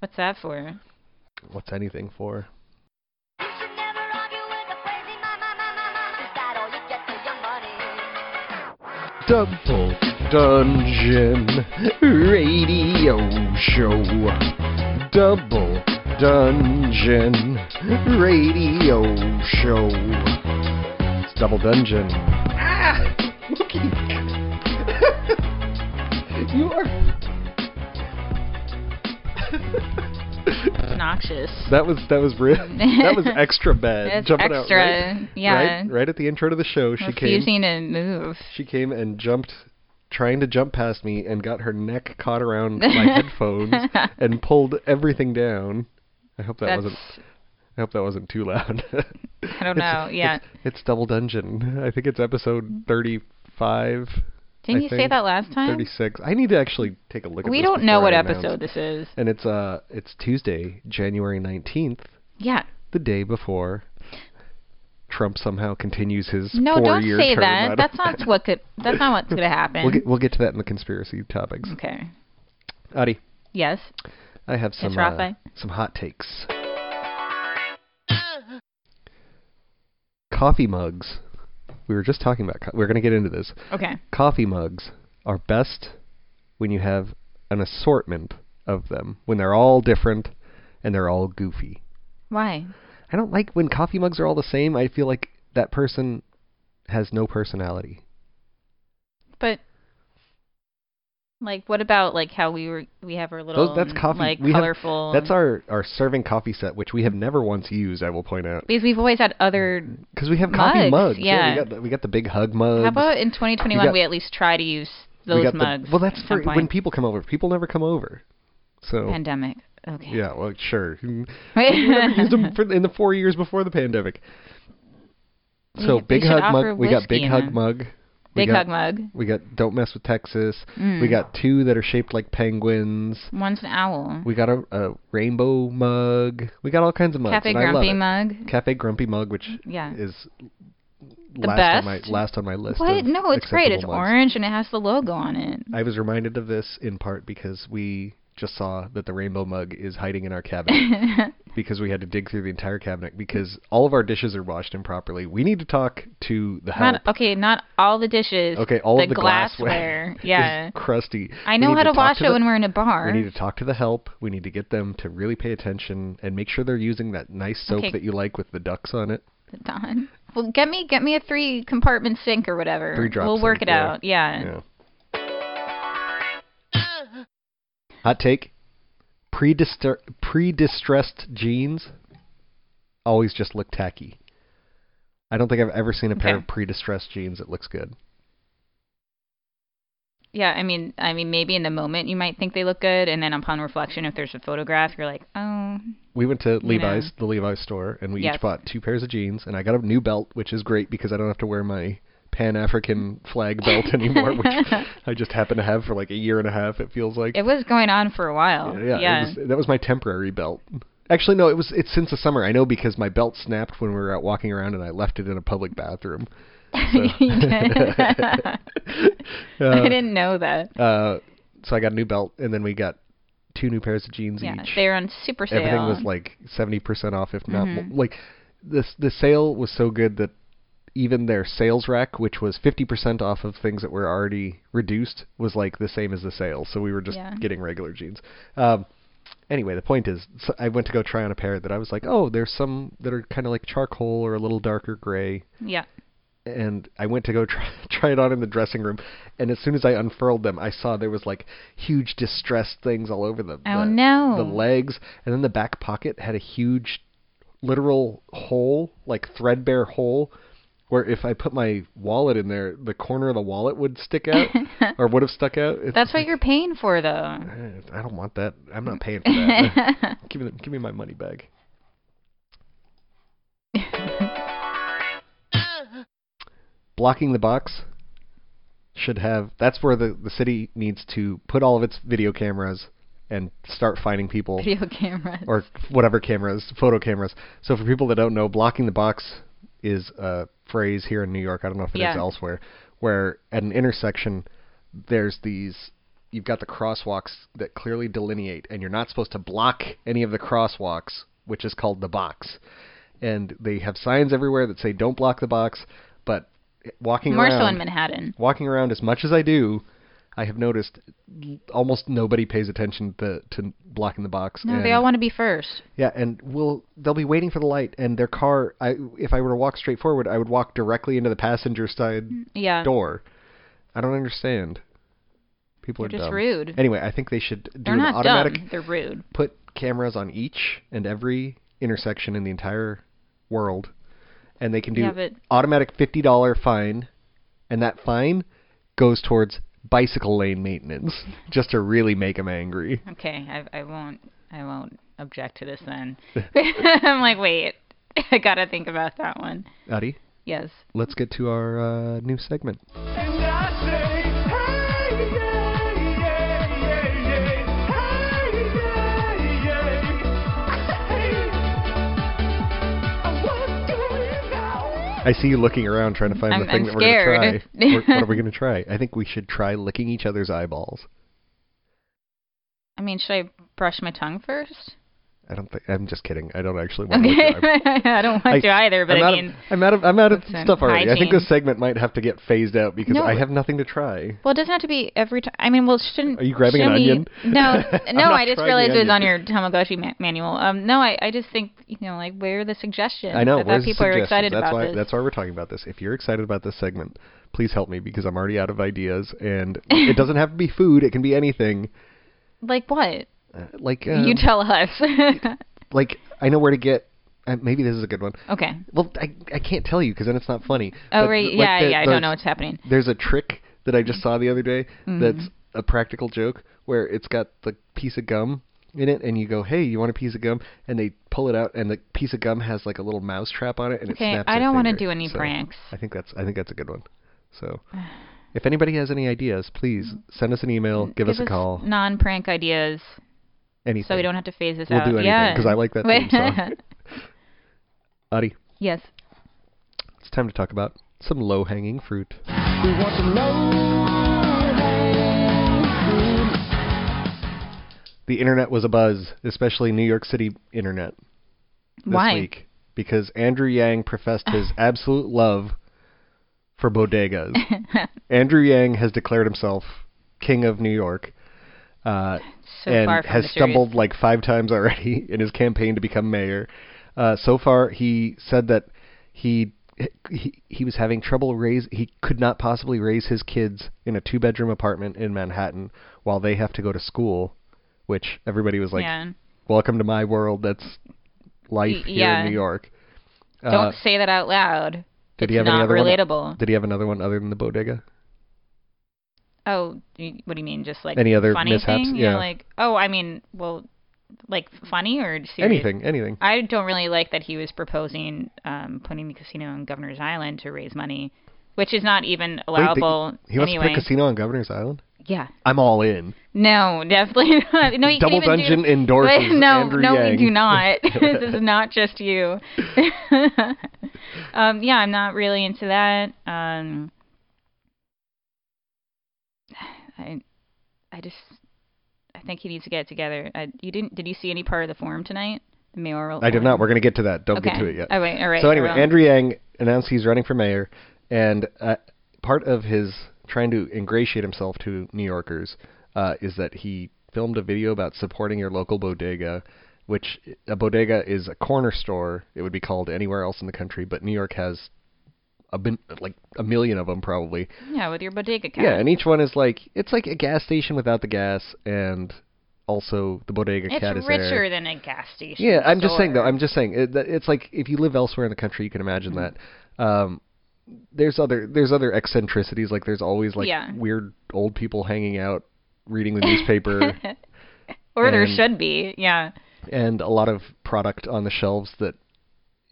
What's that for? What's anything for? Double Dungeon Radio Show. Double Dungeon Radio Show. It's Double Dungeon. Noxious. That was that was real. That was extra bad. It's Jumping out extra, right, yeah. right, right at the intro to the show. She came. Refusing to move. She came and jumped, trying to jump past me, and got her neck caught around my headphones and pulled everything down. I hope that That's. wasn't. I hope that wasn't too loud. I don't know. Yeah. It's, it's Double Dungeon. I think it's episode thirty-five. Didn't I you say that last time? Thirty-six. I need to actually take a look at this. We don't know what I announce. episode this is. And it's uh, it's Tuesday, January nineteenth, Yeah. the day before Trump somehow continues his No, don't four-year say term. That. That's not what could. That's not what's gonna happen. We'll get we'll get to that in the conspiracy topics. okay. Adi, Yes. I have some uh, some hot takes. Coffee mugs. We were just talking about. Co- we're going to get into this. Okay. Coffee mugs are best when you have an assortment of them. When they're all different and they're all goofy. Why? I don't like when coffee mugs are all the same. I feel like that person has no personality. But like, what about like how we were? We have our little Those, that's um, coffee. like we have- colorful. that's our our serving coffee set, which we have never once used. I will point out. because we've always had other. Because we have coffee Mugs, mugs. yeah. we got the, we got the big hug mugs. How about in 2021 got- we at least try to use we those got mugs? The, well, that's for when people come over. People never come over. So pandemic. Okay. yeah, well, sure. we never used them for, in the four years before the pandemic. So we big hug mug. We got big hug mug. We Big got, hug mug. We got don't mess with Texas. Mm. We got two that are shaped like penguins. One's an owl. We got a, a rainbow mug. We got all kinds of mugs. Cafe and I love Grumpy mug. Cafe Grumpy mug, which Yeah. is The last best? on my last on my list. What? No, it's great. It's mugs. orange and it has the logo on it. I was reminded of this in part because we just saw that the rainbow mug is hiding in our cabinet because we had to dig through the entire cabinet because all of our dishes are washed improperly. We need to talk to the help. Not okay. Not all the dishes. okay, all the of the glassware. Yeah. is crusty. I know how to, talk wash it the- when we're in a bar. We need to talk to the help. We need to get them to really pay attention and make sure they're using that nice soap Okay. that you like with the ducks on it. Don. Well, get me get me a three compartment sink or whatever. Three drop We'll work sink, it yeah. out. Yeah. Yeah. Hot take: Predistre- pre-distressed jeans always just look tacky. I don't think I've ever seen a pair Okay. of pre-distressed jeans that looks good. Yeah, I mean, I mean, maybe in the moment you might think they look good, and then upon reflection, if there's a photograph, you're like, oh, We went to Levi's, know. the Levi's store, and we Yes. each bought two pairs of jeans, and I got a new belt, which is great because I don't have to wear my Pan African flag belt anymore, which I just happen to have for like a year and a half. It feels like. it was going on for a while. Yeah, Yeah. It was, that was my temporary belt. Actually, no, it was. It's since the summer. I know because my belt snapped when we were out walking around, and I left it in a public bathroom. So, uh, I didn't know that. uh, so I got a new belt, and then we got two new pairs of jeans Yeah, each. they're on super sale. Everything was like seventy percent off, if not Mhm. like this. The sale was so good that even their sales rack, which was fifty percent off of things that were already reduced, was like the same as the sale. So we were just Yeah. getting regular jeans. Um, anyway, the point is, so I went to go try on a pair that I was like, oh, there's some that are kind of like charcoal or a little darker gray. yeah. And I went to go try, try it on in the dressing room, and as soon as I unfurled them, I saw there was like huge distressed things all over them. Oh, the, no. the legs, and then the back pocket had a huge, literal hole, like threadbare hole, where if I put my wallet in there, the corner of the wallet would stick out, or would have stuck out. It's, That's what you're paying for, though. I don't want that. I'm not paying for that. give me, give me my money back. Blocking the box should have. That's where the the city needs to put all of its video cameras and start finding people Video cameras. or whatever cameras, photo cameras. So for people that don't know, blocking the box is a phrase here in New York. I don't know if it is Yeah. elsewhere, where at an intersection there's these you've got the crosswalks that clearly delineate, and you're not supposed to block any of the crosswalks, which is called the box. And they have signs everywhere that say "Don't block the box," but walking More around, so in Manhattan. walking around as much as I do, I have noticed almost nobody pays attention to, to blocking the box. No, and, they all want to be first. Yeah, and will they'll be waiting for the light, and their car. I if I were to walk straight forward, I would walk directly into the passenger side mm, Yeah. door. I don't understand. People They're are just dumb. rude. Anyway, I think they should do They're an not automatic dumb. They're rude. put cameras on each and every intersection in the entire world, and they can do Yeah, but- automatic fifty dollar fine, and that fine goes towards bicycle lane maintenance, just to really make them angry. Okay, I, I won't. I won't object to this then. I'm like, wait, I gotta think about that one. Adi, Yes. let's get to our uh, new segment. I see you looking around trying to find I'm- the thing I'm that we're going to scared. try. What- what are we going to try? I think we should try licking each other's eyeballs. I mean, should I brush my tongue first? I don't think. I'm just kidding. I don't actually want to Okay. your. I don't want to either, but I'm I mean, of, I'm out of I'm out of stuff already. I think this segment might have to get phased out because No. I have nothing to try. well, it doesn't have to be every time. I mean, well, shouldn't. Are you grabbing an we- onion? No, no. I just realized it was on your Tamagotchi ma- manual. Um, no, I, I just think you know, like, where are the suggestions? I know. I where's the people are suggestions? excited that's about why this. that's why we're talking about this. If you're excited about this segment, please help me because I'm already out of ideas, and it doesn't have to be food. It can be anything. Like what? Uh, like um, you tell us. like I know where to get. Uh, maybe this is a good one. okay. Well, I I can't tell you because then it's not funny. Oh But, right, like, yeah, the- yeah. I the- don't know what's happening. There's a trick that I just saw the other day Mm-hmm. that's a practical joke where it's got the piece of gum in it and you go, "Hey, you want a piece of gum?" and they pull it out and the piece of gum has like a little mouse trap on it and Okay, it snaps I don't wanna do any So, pranks. I think that's I think that's a good one. So, if anybody has any ideas, please send us an email, give, us a call, Non-prank ideas, anything. so we don't have to phase this We'll out. do anything, yeah. 'cause I like that theme song. Adi, yes. it's time to talk about some low-hanging fruit. We want to know. The internet was abuzz, especially New York City internet. this Why? week because Andrew Yang professed his absolute love for bodegas. Andrew Yang has declared himself king of New York. Uh, So and has stumbled like five times already in his campaign to become mayor. Uh, so far, he said that he he he was having trouble raise he could not possibly raise his kids in a two bedroom apartment in Manhattan while they have to go to school, which everybody was like, yeah. "Welcome to my world." That's life Y- here yeah. in New York. Uh, Don't say that out loud. did it's he have not any other relatable. one? Did he have another one other than the bodega? Oh, what do you mean? Just like Any other funny mishaps? thing? Yeah. know, like oh, I mean, well, like funny or serious? Anything, anything. I don't really like that he was proposing um, putting the casino on Governor's Island to raise money, which is not even Wait, the- allowable he wants anyway. to put a casino on Governor's Island. yeah. I'm all in. No, definitely not. No, you Double can't even Dungeon do, endorses no, Andrew no, Yang. we do not. this is not just you. um, yeah, I'm not really into that. Um, I, I just, I think he needs to get it together. I, you didn't? Did you see any part of the forum tonight? The mayoral. I did not. We're going to get to that. Don't okay. get to it yet. Oh wait, all right. so anyway, Andrew Yang announced he's running for mayor, and uh, part of his trying to ingratiate himself to New Yorkers uh, is that he filmed a video about supporting your local bodega, which a bodega is a corner store. It would be called anywhere else in the country, but New York has a bin, like a million of them probably. Yeah, with your bodega card. Yeah, and each one is like it's like a gas station without the gas, and also the bodega it's cat is richer there. than a gas station. Yeah, I'm just saying though. I'm just saying it, it's like if you live elsewhere in the country, you can imagine Mm-hmm. that. Um, there's other there's other eccentricities. Like there's always like Yeah. weird old people hanging out, reading the newspaper, or there should be. Yeah. and a lot of product on the shelves that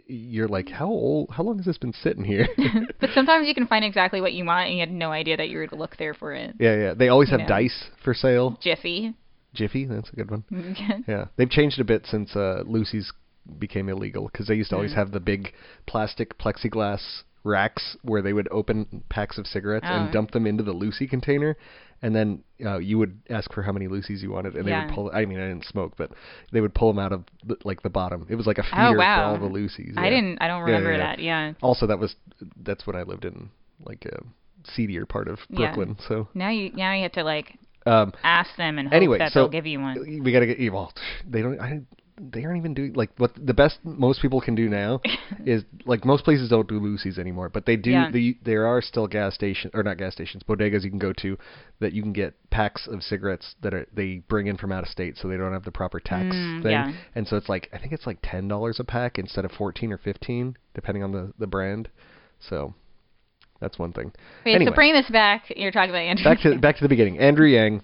you're like, how old? How long has this been sitting here? But sometimes you can find exactly what you want, and you had no idea that you would look there for it. yeah, yeah. They always have Yeah. dice for sale. Jiffy. Jiffy, that's a good one. yeah. Yeah, they've changed a bit since uh, loosies became illegal because they used to always Mm. have the big plastic plexiglass racks where they would open packs of cigarettes Oh. and dump them into the loosie container, and then uh, you would ask for how many loosies you wanted, and they would pull. I mean, I didn't smoke, but they would pull them out of the, like the bottom. It was like a feeder Oh wow. for all the loosies. I didn't. I don't remember yeah, yeah. that. Yeah. Also, that was that's when I lived in like a seedier part of Yeah. Brooklyn. So Now you now you have to like um, ask them and hope Anyway, that so they'll give you one. we gotta get well. They don't. I, they aren't even doing like what the best most people can do now is like most places don't do loosies anymore, but they do. Yeah. The, there are still gas stations or not gas stations, bodegas you can go to that you can get packs of cigarettes that are they bring in from out of state, so they don't have the proper tax Mm, thing. yeah. And so it's like I think it's like ten dollars a pack instead of fourteen or fifteen, depending on the the brand. So that's one thing. Wait, anyway. so bring this back. You're talking about Andrew. back to back to the beginning. Andrew Yang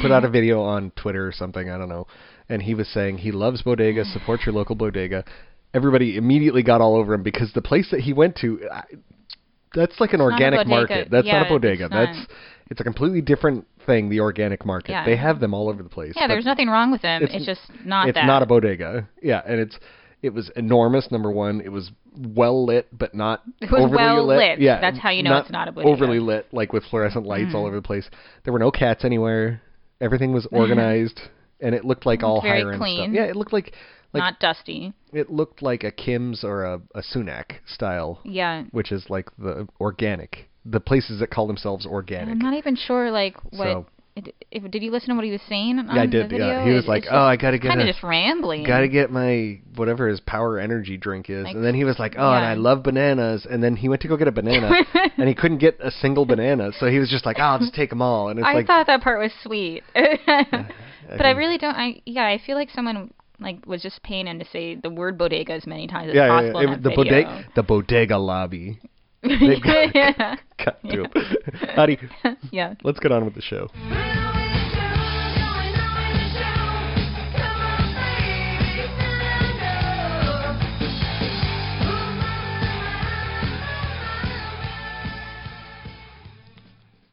put out a video on Twitter or something, I don't know, and he was saying he loves bodega, support your local bodega. Everybody immediately got all over him because the place that he went to, I, that's like an organic market. That's Yeah, not a bodega. it's not. That's it's a completely different thing. The organic market. Yeah. They have them all over the place. yeah, there's nothing wrong with them. it's- It's, just not it's that. not a bodega. Yeah, and it's it was enormous. Number one, it was well lit, but not It was overly well lit. lit. Yeah, That's how you know it's not a bodega. overly lit, like with fluorescent lights all Mm. over the place. There were no cats anywhere. Everything was organized, and it looked like all very higher end stuff. clean. Yeah, it looked like like not dusty. it looked like a Kim's or a, a Sunac style, Yeah. which is like the organic. The places that call themselves organic. I'm not even sure like what. So- it, did you listen to what he was saying Yeah, I did, yeah. He was It- like, "Oh, I gotta get kind of just rambling. Got to get my whatever his power energy drink is, Like, and then he was like, "Oh, and. I love bananas." And then he went to go get a banana, and he couldn't get a single banana, so he was just like, "Oh, I'll just take them all." And it's I like, thought that part was sweet, but I really don't. I yeah, I feel like someone like was just paying him to say the word bodega as many times as yeah, yeah, possible yeah. in It- the bodega, the bodega lobby. They've got- yeah. Cut to him. Adi, yeah. let's get on with the show.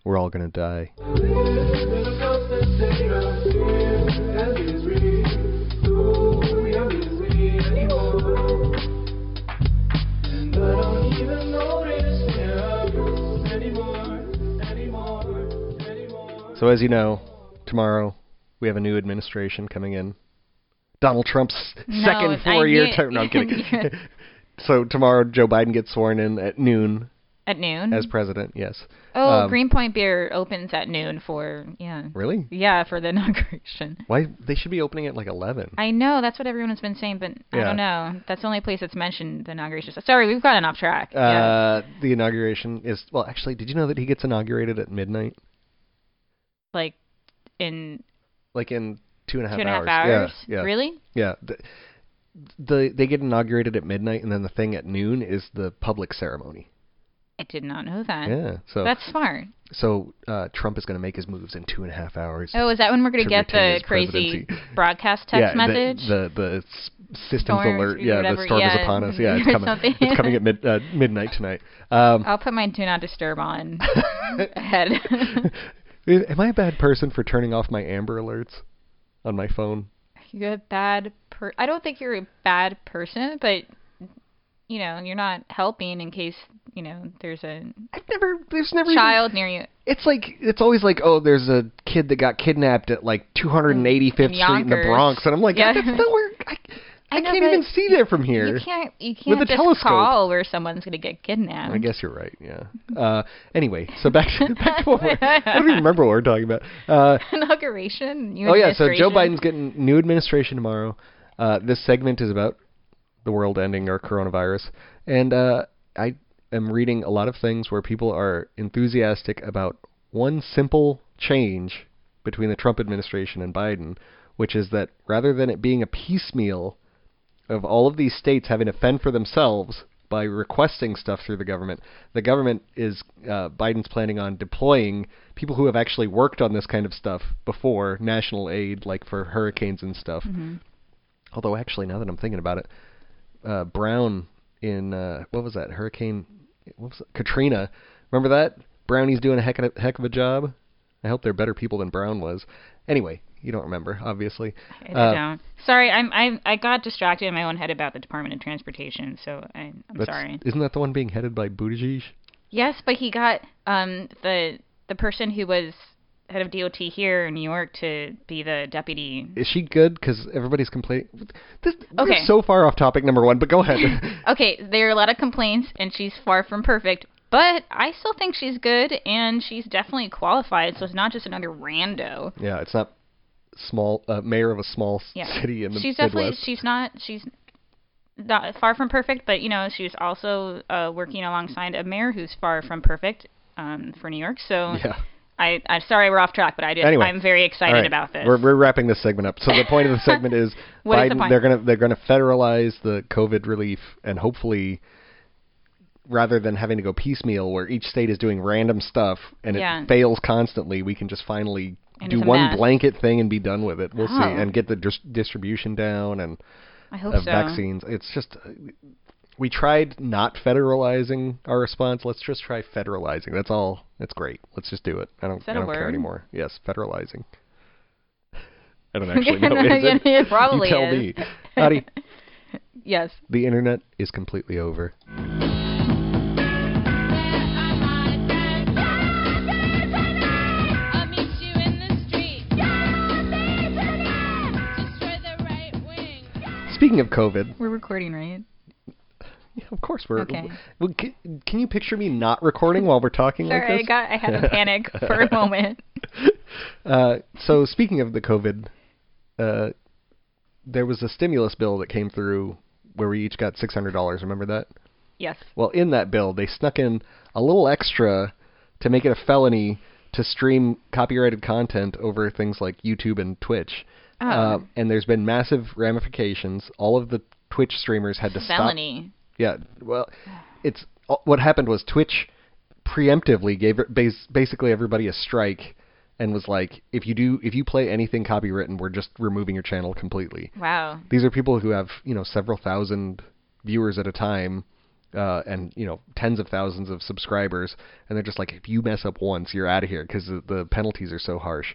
We're all gonna die. So as you know, tomorrow we have a new administration coming in. Donald Trump's No, second four-year term. No, I'm kidding. so tomorrow Joe Biden gets sworn in at noon At noon. as president. Yes. oh, um, Greenpoint Beer opens at noon for yeah. Really? Yeah, for the inauguration. Why they should be opening at like 11. I know that's what everyone has been saying, but I don't know. That's the only place that's mentioned the inauguration. Sorry, we've gotten off track. yeah. Uh, the inauguration is well. Actually, did you know that he gets inaugurated at midnight? Like in Like in two and a half two and a half hours. hours. Yeah, yeah, Really? yeah. The, the they get inaugurated at midnight, and then the thing at noon is the public ceremony. I did not know that. Yeah. So That's smart. so uh, Trump is going to make his moves in two and a half hours. Oh, is that when we're going to get the crazy presidency. broadcast text yeah, the- message? The, the s- systems Storm alert. Yeah, whatever, the storm is upon us. Yeah, it's coming. something. It's coming at mid uh, midnight tonight. Um, I'll put my do not disturb on ahead. Am I a bad person for turning off my Amber alerts on my phone? you're a bad per. I don't think you're a bad person, but you know you're not helping in case you know there's a I've never. There's never. even- child near you. it's like it's always like, oh, there's a kid that got kidnapped at like 285th Street in the Bronx, and I'm like, Yeah. that's nowhere. I, I, I know, can't even see there from here. You can't. You can't with a just telescope. call where someone's going to get kidnapped. I guess you're right. Yeah. Uh, anyway, so back to back to what we're, I don't even remember what we're talking about. Uh, Inauguration. New oh yeah, so Joe. Biden's getting new administration tomorrow. Uh, this segment is about the world ending or coronavirus, and uh, I am reading a lot of things where people are enthusiastic about one simple change between the Trump administration and Biden, which is that rather than it being a piecemeal of all of these states having to fend for themselves by requesting stuff through the government, the government is uh, Biden's planning on deploying people who have actually worked on this kind of stuff before, national aid, like for hurricanes and stuff. Although actually, now that I'm thinking about it, uh, Brown in uh, what was that hurricane? What was it? Katrina? Remember that? Brownie's doing a heck of a, heck of a job. I hope they're better people than Brown was. Anyway, you don't remember, obviously. I Uh, don't. Sorry, I'm I I got distracted in my own head about the Department of Transportation, so I, I'm sorry. Isn't that the one being headed by Buttigieg? Yes, but he got um the the person who was head of DOT here in New York to be the deputy. Is she good? Because everybody's complaining. This, Okay. So far off topic number one, but go ahead. Okay, there are a lot of complaints, and she's far from perfect. But I still think she's good, and she's definitely qualified. So it's not just another rando. yeah, it's not small uh, mayor of a small Yeah. city in the she's definitely Midwest. she's not she's not far from perfect, but you know she's also uh, working alongside a mayor who's far from perfect um, for New York. So yeah. I I'm sorry we're off track, but I did, Anyway, I'm very excited right. about this. We're we're wrapping this segment up. So the point of the segment is What is the Biden. They're gonna they're gonna federalize the COVID relief, and hopefully, rather than having to go piecemeal, where each state is doing random stuff and Yeah. it fails constantly, we can just finally And do one mess. blanket thing and be done with it. We'll see, Oh. and get the dis- distribution down and I hope of so. vaccines. It's just uh, we tried not federalizing our response. Let's just try federalizing. That's all. That's great. Let's just do it. I don't. I don't care anymore. Yes, federalizing. I don't actually know. Is it? it probably you tell is. me. Adi. Yes. The internet is completely over. Speaking of COVID, We're recording, right? yeah, of course we're. Okay. Well, can, can you picture me not recording while we're talking like Sorry, I got I had a panic for a moment. Uh, so speaking of the COVID, uh, there was a stimulus bill that came through where we each got six hundred dollars. Remember that? Yes. Well, in that bill, they snuck in a little extra to make it a felony to stream copyrighted content over things like YouTube and Twitch. Oh. Uh, and there's been massive ramifications. All of the Twitch streamers had to stop. Felony. Yeah. Well, it's uh, what happened was Twitch preemptively gave bas- basically everybody a strike and was like, if you do, if you play anything copywritten, we're just removing your channel completely. Wow. These are people who have you know several thousand viewers at a time. Uh, and you know tens of thousands of subscribers, and they're just like, if you mess up once, you're out of here because the, the penalties are so harsh.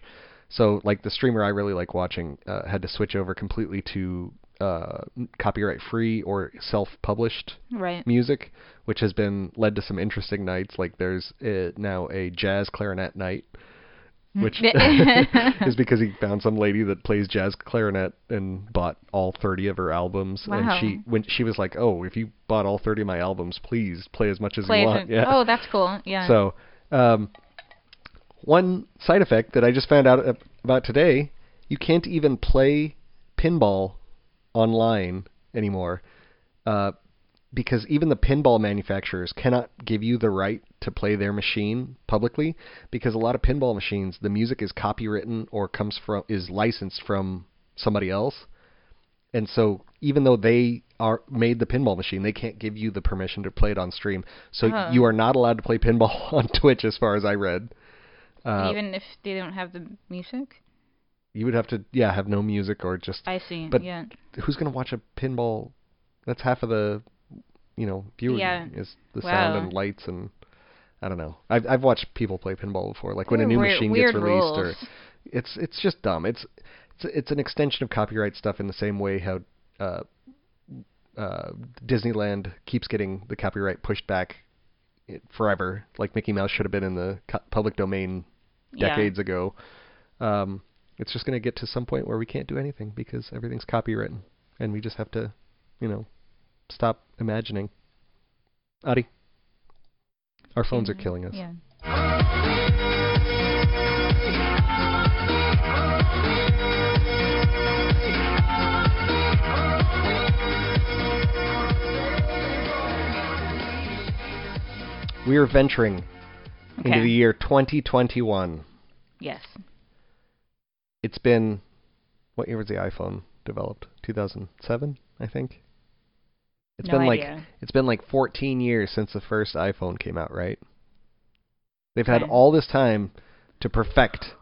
So like the streamer I really like watching uh, had to switch over completely to uh, copyright free or self published Right. music, which has been led to some interesting nights. Like there's uh, now a jazz clarinet night, which is because he found some lady that plays jazz clarinet and bought all 30 of her albums. Wow. And she when she was like, "Oh, if you bought all 30 of my albums, please play as much as Play you want." Yeah. Oh, that's cool. Yeah. So, um, one side effect that I just found out about today, you can't even play pinball online anymore, uh, because even the pinball manufacturers cannot give you the right to play their machine publicly, because a lot of pinball machines, the music is copywritten or comes from is licensed from somebody else. And so even though they are made the pinball machine, they can't give you the permission to play it on stream. So Oh. you are not allowed to play pinball on Twitch, as far as I read. Uh, Even if they don't have the music. you would have to, yeah, have no music or just. I see. But yeah. who's gonna watch a pinball? That's half of the, you know, viewing Yeah. is the Wow. sound and lights and. I don't know. I've I've watched people play pinball before, like when a new Weird- machine weird gets released, or it's it's just dumb. It's it's it's an extension of copyright stuff in the same way how uh, uh, Disneyland keeps getting the copyright pushed back forever. Like Mickey Mouse should have been in the co- public domain Yeah. decades ago. Um, it's just going to get to some point where we can't do anything because everything's copywritten, and we just have to, you know, stop imagining. Adi, our phones are killing us. Yeah. We are venturing into the year 2021. Yes. It's been what year was the iPhone developed? 2007, I think. It's No been like it's been like 14 years since the first iPhone came out, right? They've had all this time to perfect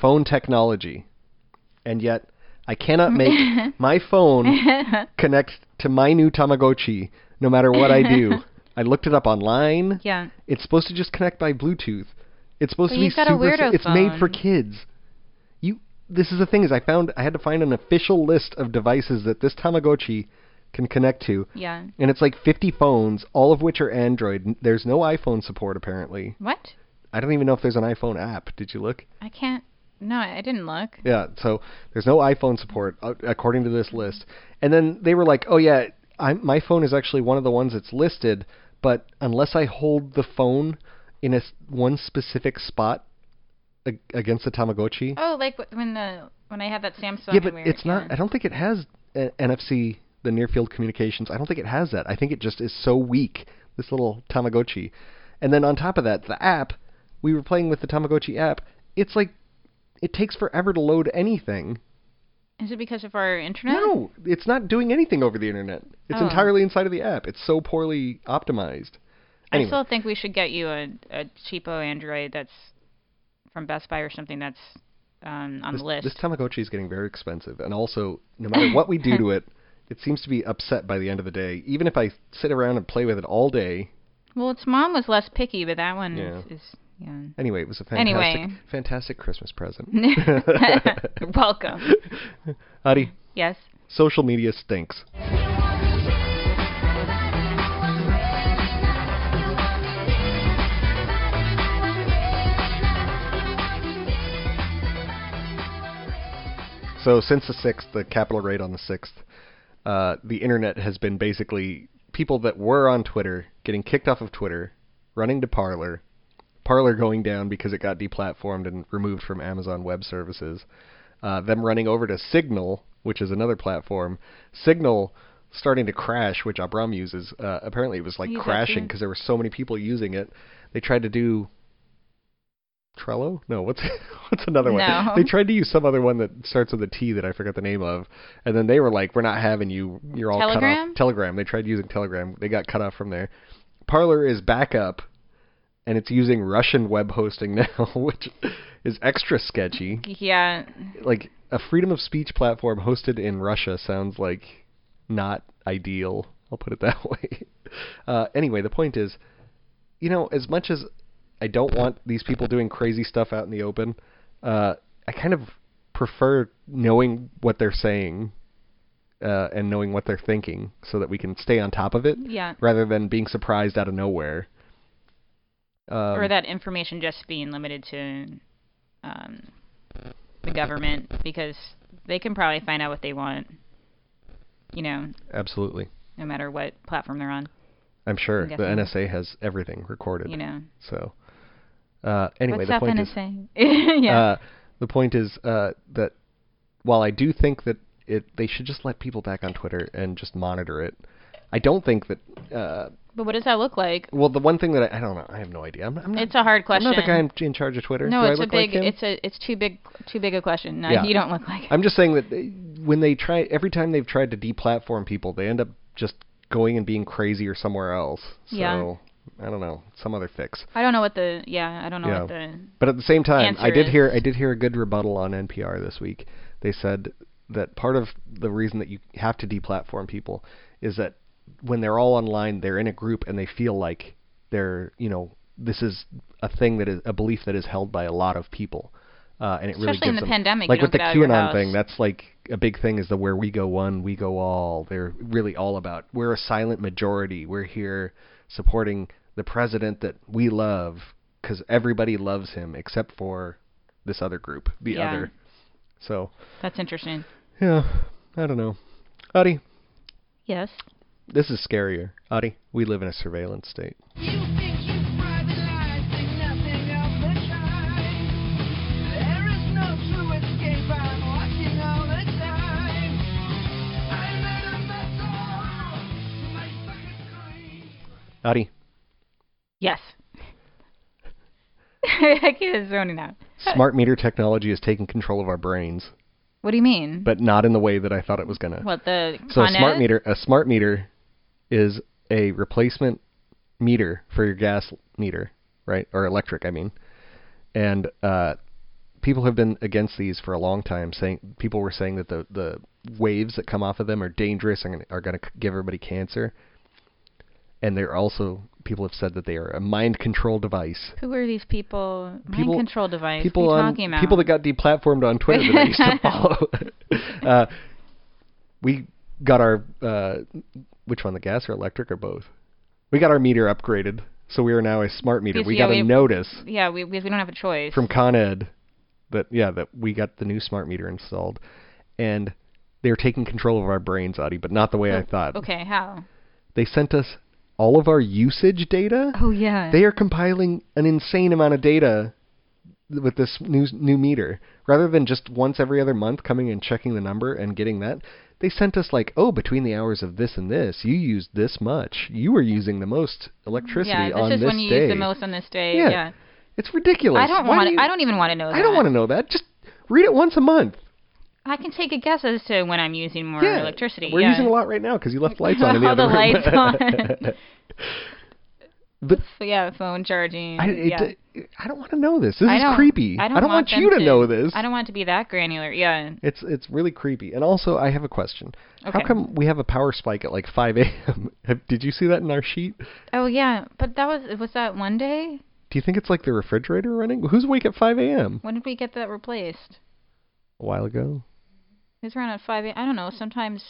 phone technology, and yet I cannot make my phone connect to my new Tamagotchi no matter what I do. I looked it up online. yeah. It's supposed to just connect by Bluetooth. It's supposed But to be you've got a super. weirdo it's made for kids. You. This is the thing is I found I had to find an official list of devices that this Tamagotchi can connect to, Yeah. and it's like 50 phones, all of which are Android. There's no iPhone support apparently. What? I don't even know if there's an iPhone app. Did you look? I can't. No, I didn't look. Yeah, so there's no iPhone support uh, according to this list. And then they were like, "Oh yeah, I, my phone is actually one of the ones that's listed, but unless I hold the phone in a one specific spot ag- against the Tamagotchi, Oh, like when the when I had that Samsung. yeah, but it's not. I don't think it has uh, NFC, the near field communications. I don't think it has that. I think it just is so weak. This little Tamagotchi, and then on top of that, the app. We were playing with the Tamagotchi app. It's like it takes forever to load anything. Is it because of our internet? No, it's not doing anything over the internet. It's Oh. entirely inside of the app. It's so poorly optimized. Anyway, I still think we should get you a a cheapo Android that's from Best Buy or something that's um, on this, the list. this Tamagotchi is getting very expensive, and also, no matter what we do to it, it seems to be upset by the end of the day. Even if I sit around and play with it all day. well, its mom was less picky, but that one Yeah. is, is yeah. Anyway, it was a fantastic, Anyway. fantastic Christmas present. Welcome. Adi, Yes. social media stinks. So since the sixth, the capital raid on the sixth, uh, the internet has been basically people that were on Twitter getting kicked off of Twitter, running to Parler, Parler going down because it got deplatformed and removed from Amazon Web Services, uh, them running over to Signal, which is another platform, Signal starting to crash, which Abram uses. Uh, apparently, it was like crashing because there were so many people using it. They tried to do Trello? No, what's what's another one? No. They tried to use some other one that starts with a T that I forgot the name of, and then they were like, "We're not having you. You're all cut off." Telegram. They tried using Telegram. They got cut off from there. Parler is back up, and it's using Russian web hosting now, which is extra sketchy. Yeah. Like a freedom of speech platform hosted in Russia sounds like not ideal. I'll put it that way. Uh, anyway, the point is, you know, as much as I don't want these people doing crazy stuff out in the open, uh, I kind of prefer knowing what they're saying uh, and knowing what they're thinking so that we can stay on top of it Yeah. rather than being surprised out of nowhere. Um, or that information just being limited to um, the government because they can probably find out what they want. You know, Absolutely. no matter what platform they're on. I'm sure I'm the. NSA has everything recorded. You know. So, uh, anyway, What's the up, point is, yeah. uh, the point is uh, that while I do think that it, they should just let people back on Twitter and just monitor it. I don't think that. But what does that look like? well, the one thing that I, I don't know, I have no idea. I'm, I'm not. It's a hard question. I'm not the guy in, in charge of Twitter. no, Do it's a like big. him? it's a. It's too big. Too big a question. No, Yeah. you don't look like. I'm just saying that they- when they try, every time they've tried to deplatform people, they end up just going and being crazy or somewhere else. So Yeah. I don't know, some other fix. I don't know what the. Yeah, I don't know Yeah. what the. But at the same time, I did is- hear I did hear a good rebuttal on NPR this week. They said that part of the reason that you have to deplatform people is that when they're all online, they're in a group and they feel like they're, you know, this is a thing that is a belief that is held by a lot of people. Uh, and it really Especially in gives the them, pandemic, like with the don't get out of your QAnon thing, that's like a big thing. Is the where we go one, we go all. They're really all about. We're a silent majority. We're here supporting the president that we love because everybody loves him except for this other group, the Yeah. other. So That's interesting. yeah, I don't know. Adi, Yes. This is scarier. Adi, we live in a surveillance state. You think you private life, think nothing of the kind. There is no true escape, I'm watching all the time. I made a mess of my fucking screen. Adi, Yes. I get zoning out. smart meter technology is taking control of our brains, What do you mean? but not in the way that I thought it was gonna. what the So a smart meter, a smart meter, is a replacement meter for your gas meter, right, or electric, I mean. And uh, people have been against these for a long time. Saying people were saying that the the waves that come off of them are dangerous and are going to give everybody cancer. And they're also people have said that they are a mind control device. Who are these people? People- Mind control device. People what are you on talking about? people that got deplatformed on Twitter that I used to follow. uh, we got our uh, which one, the gas or electric or both? We got our meter upgraded So we are now a smart meter. Because, We yeah, got a we- notice Yeah, we we we don't have a choice. from Con Ed that yeah that we got the new smart meter installed, and they're taking control of our brains, Audie, but not the way I oh, thought. Okay, how? They sent us all of our usage data. Oh yeah. They are compiling an insane amount of data with this new new meter. Rather than just once every other month coming and checking the number and getting that, they sent us like, oh, between the hours of this and this, you used this much. You were using the most electricity yeah, on this is this is when you day. use the most on this day. Yeah. Yeah. It's ridiculous. I don't want. I don't even want to know that. I don't want to know that. Just read it once a month. I can take a guess as to when I'm using more yeah, electricity. We're yeah. using a lot right now because you left lights on in the All other the room. lights on. but yeah, phone charging. I, it, yeah. I don't want to know this. This I is don't, creepy. I don't, want, them you to, know this. I don't want it to be that granular. Yeah. It's it's really creepy. And also, I have a question. Okay. How come we have a power spike at like 5 a.m.? Did you see that in our sheet? Oh yeah, but that was was that one day? Do you think it's like the refrigerator running? Who's awake at 5 a.m.? When did we get that replaced? A while ago. It's around at five. a.m.? I don't know. Sometimes.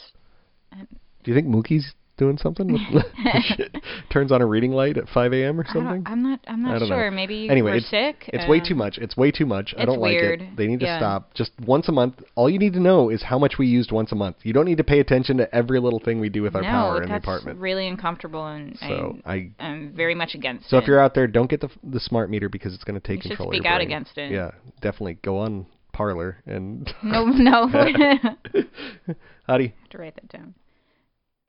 Do you think Mookie's doing something? With turns on a reading light at 5 a.m. or something? I'm not. I'm I not don't know. sure. Maybe Anyway, were it's- sick. It's way too much. It's way too much. I don't like weird. it. They need to Yeah. stop. Just once a month. All you need to know is how much we used once a month. You don't need to pay attention to every little thing we do with our no, power in the that's apartment. really uncomfortable, and So I, I I'm very much against it. So it. if you're out there, don't get the the smart meter because it's going to take control of You should speak out against it. Yeah, definitely go on Parler and no, no. have to write that down.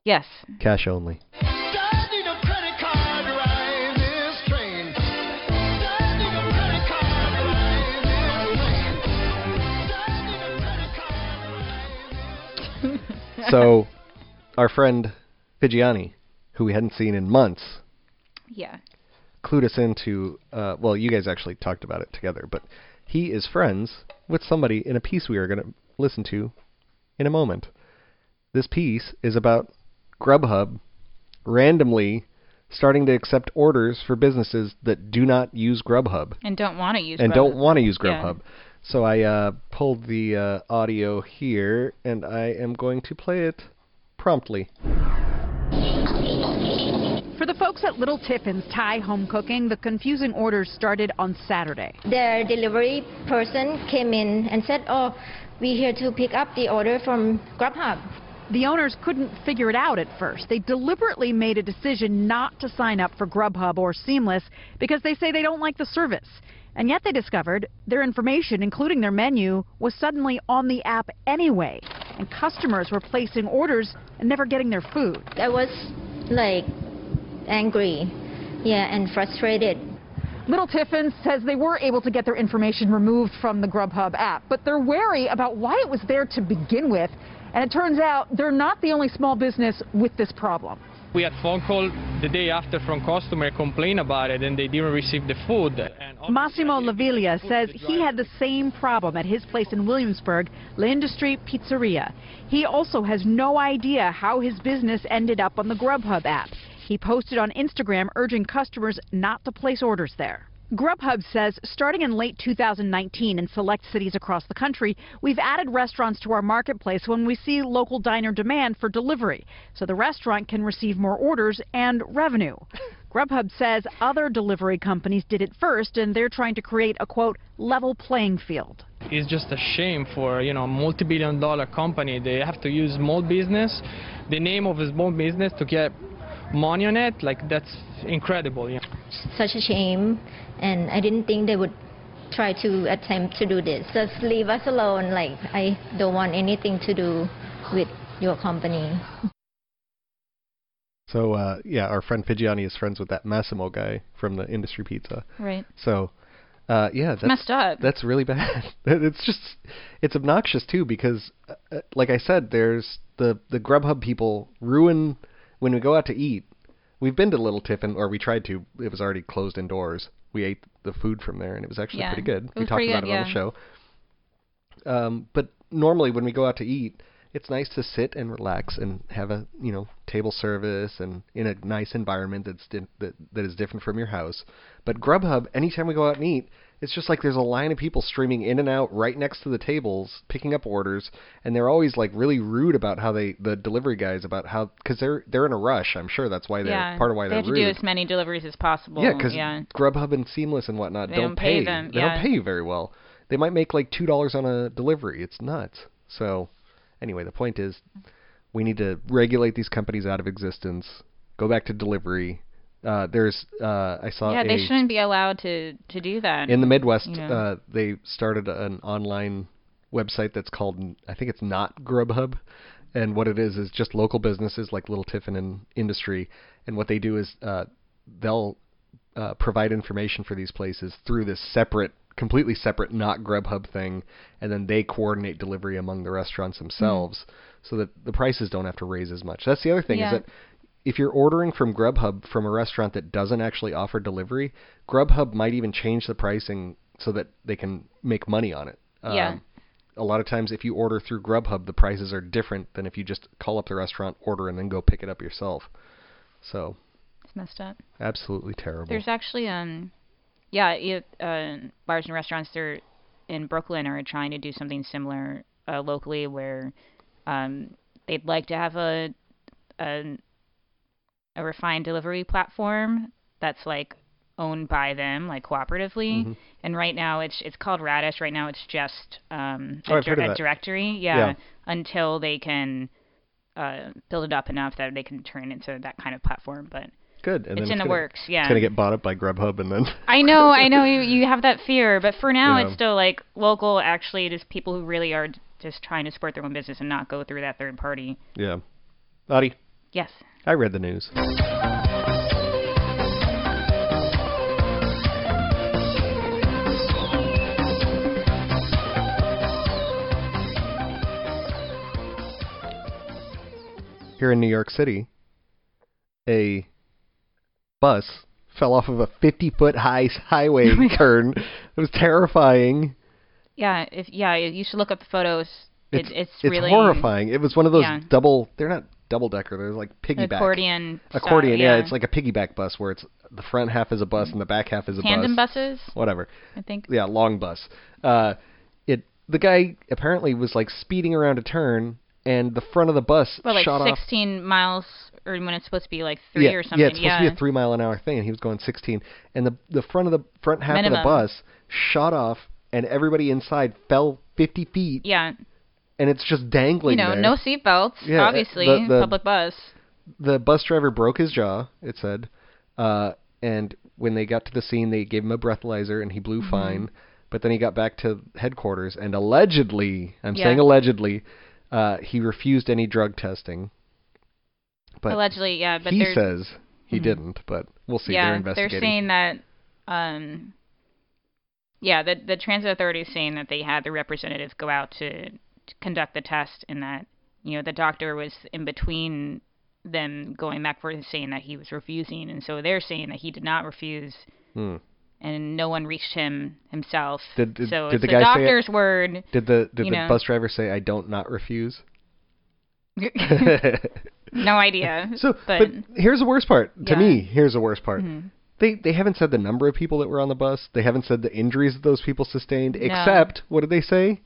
Yes. cash only. Don't need a credit card to ride this train. Don't need a credit card to ride this train. Don't need a credit card to ride this So, our friend Vigiani, who we hadn't seen in months, Yeah. clued us into. Uh, well, you guys actually talked about it together, but he is friends with somebody in a piece we are going to listen to in a moment. This piece is about Grubhub randomly starting to accept orders for businesses that do not use Grubhub And don't want to use. and Grubhub. don't want to use Yeah. Grubhub. So I uh, pulled the uh, audio here, and I am going to play it promptly. For the folks at Little Tiffin's Thai Home Cooking, the confusing orders started on Saturday. Their delivery person came in and said, "Oh, we're here to pick up the order from Grubhub." The owners couldn't figure it out at first. They deliberately made a decision not to sign up for Grubhub or Seamless because they say they don't like the service. And yet they discovered their information, including their menu, was suddenly on the app anyway. And customers were placing orders and never getting their food. I was like angry, yeah, and frustrated. Little Tiffin says they were able to get their information removed from the Grubhub app, but they're wary about why it was there to begin with. And it turns out they're not the only small business with this problem. We had phone call the day after from customer complain about it and they didn't receive the food. And Massimo Laveglia says he had the same problem at his place in Williamsburg, La Industrie Pizzeria. He also has no idea how his business ended up on the Grubhub app. He posted on Instagram urging customers not to place orders there. Grubhub says starting in late 2019 in select cities across the country, we've added restaurants to our marketplace when we see local diner demand for delivery, so the restaurant can receive more orders and revenue. Grubhub says other delivery companies did it first, and they're trying to create a quote level playing field. it's just a shame for you know a multi-billion dollar company. They have to use small business, the name of a small business to get money on it. Like that's incredible. Yeah. Such a shame, and I didn't think they would try to attempt to do this. Just leave us alone. Like I don't want anything to do with your company. So uh, yeah, our friend Figiani is friends with that Massimo guy from the Industrie Pizza. Right. So uh, yeah, that's messed up. That's really bad. it's just it's obnoxious too because, uh, uh, like I said, there's the the Grubhub people ruin when we go out to eat. We've been to Little Tiffin, or we tried to. It was already closed indoors. We ate the food from there, and it was actually Yeah, pretty good. it we talked about good, it on the show. Um, but normally when we go out to eat, it's nice to sit and relax and have a you know table service and in a nice environment that's di- that that is different from your house. But Grubhub, anytime we go out and eat, It's just like there's a line of people streaming in and out right next to the tables, picking up orders, and they're always like really rude about how they the delivery guys about how because they're they're in a rush. I'm sure that's why they're yeah. part of why they they're have to do as many deliveries as possible. Yeah, because yeah. Grubhub and Seamless and whatnot They don't, don't pay them, They yeah. don't pay you very well. They might make like two dollars on a delivery. It's nuts. So, anyway, the point is, we need to regulate these companies out of existence. Go back to delivery. Uh, there's uh, I saw yeah, a, they shouldn't be allowed to to do that. in the Midwest. you know. Uh, they started an online website that's called I think it's not Grubhub, and what it is is just local businesses like Little Tiffin and Industrie, and what they do is uh, they'll uh, provide information for these places through this separate, completely separate, not Grubhub thing, and then they coordinate delivery among the restaurants themselves, so that the prices don't have to raise as much. That's the other thing Yeah. is that if you're ordering from Grubhub from a restaurant that doesn't actually offer delivery, Grubhub might even change the pricing so that they can make money on it. Yeah. A lot of times, if you order through Grubhub, the prices are different than if you just call up the restaurant, order, and then go pick it up yourself. So, it's messed up. absolutely terrible. There's actually um, yeah, it, uh, bars and restaurants there in Brooklyn are trying to do something similar uh, locally, where um, they'd like to have a, a a refined delivery platform that's like owned by them, like cooperatively. Mhm. And right now it's it's called Radish. Right now it's just um, Oh, a, a directory. Yeah, Yeah. Until they can uh, build it up enough that they can turn it into that kind of platform. But Good. And it's then in the gonna, works. Yeah. It's gonna get bought up by Grubhub, and then I know, I know you, you have that fear, but for now Yeah. it's still like local. Actually, just people who really are just trying to support their own business and not go through that third party. yeah. Adi, Yes. I read the news. Here in New York City, a bus fell off of a 50 foot high highway turn. It was terrifying. Yeah. If yeah, you should look up the photos. It, It's, it's, it's really horrifying. It was one of those Yeah. double. They're not double decker. They're like piggyback. accordion. style, Accordion, yeah. yeah. It's like a piggyback bus where it's the front half is a bus and the back half is a tandem bus. buses. Whatever. I think. Yeah, long bus. Uh, it the guy apparently was like speeding around a turn and the front of the bus Well, like shot off. 16 miles, or when it's supposed to be like three yeah, or something. yeah, it's supposed to be a three mile an hour thing, and he was going 16. And the the front of the front half of the bus shot off, and everybody inside fell 50 feet, yeah. And it's just dangling You know, there. no seatbelts. Yeah, uh, obviously, the- the- public bus. the bus driver broke his jaw. It said, uh, and when they got to the scene, they gave him a breathalyzer, and he blew Mm-hmm. fine. But then he got back to headquarters, and allegedly, I'm Yeah. saying allegedly, uh, he refused any drug testing. But Allegedly, yeah. But he says he Mhm. didn't. But we'll see. yeah, they're investigating. saying that. Um, yeah, the the transit authority is saying that they had the representative go out to conduct the test, and that you know the doctor was in between them going back for saying that he was refusing, and so they're saying that he did not refuse, Hmm. and no one reached him himself. Did- did- so did it's the the, say it- doctor's word. Did the did the know. bus driver say I don't not refuse? no idea. so, but, but here's the worst part. To Yeah. me, here's the worst part. Mhm. They they haven't said the number of people that were on the bus. They haven't said the injuries that those people sustained. No. Except what did they say?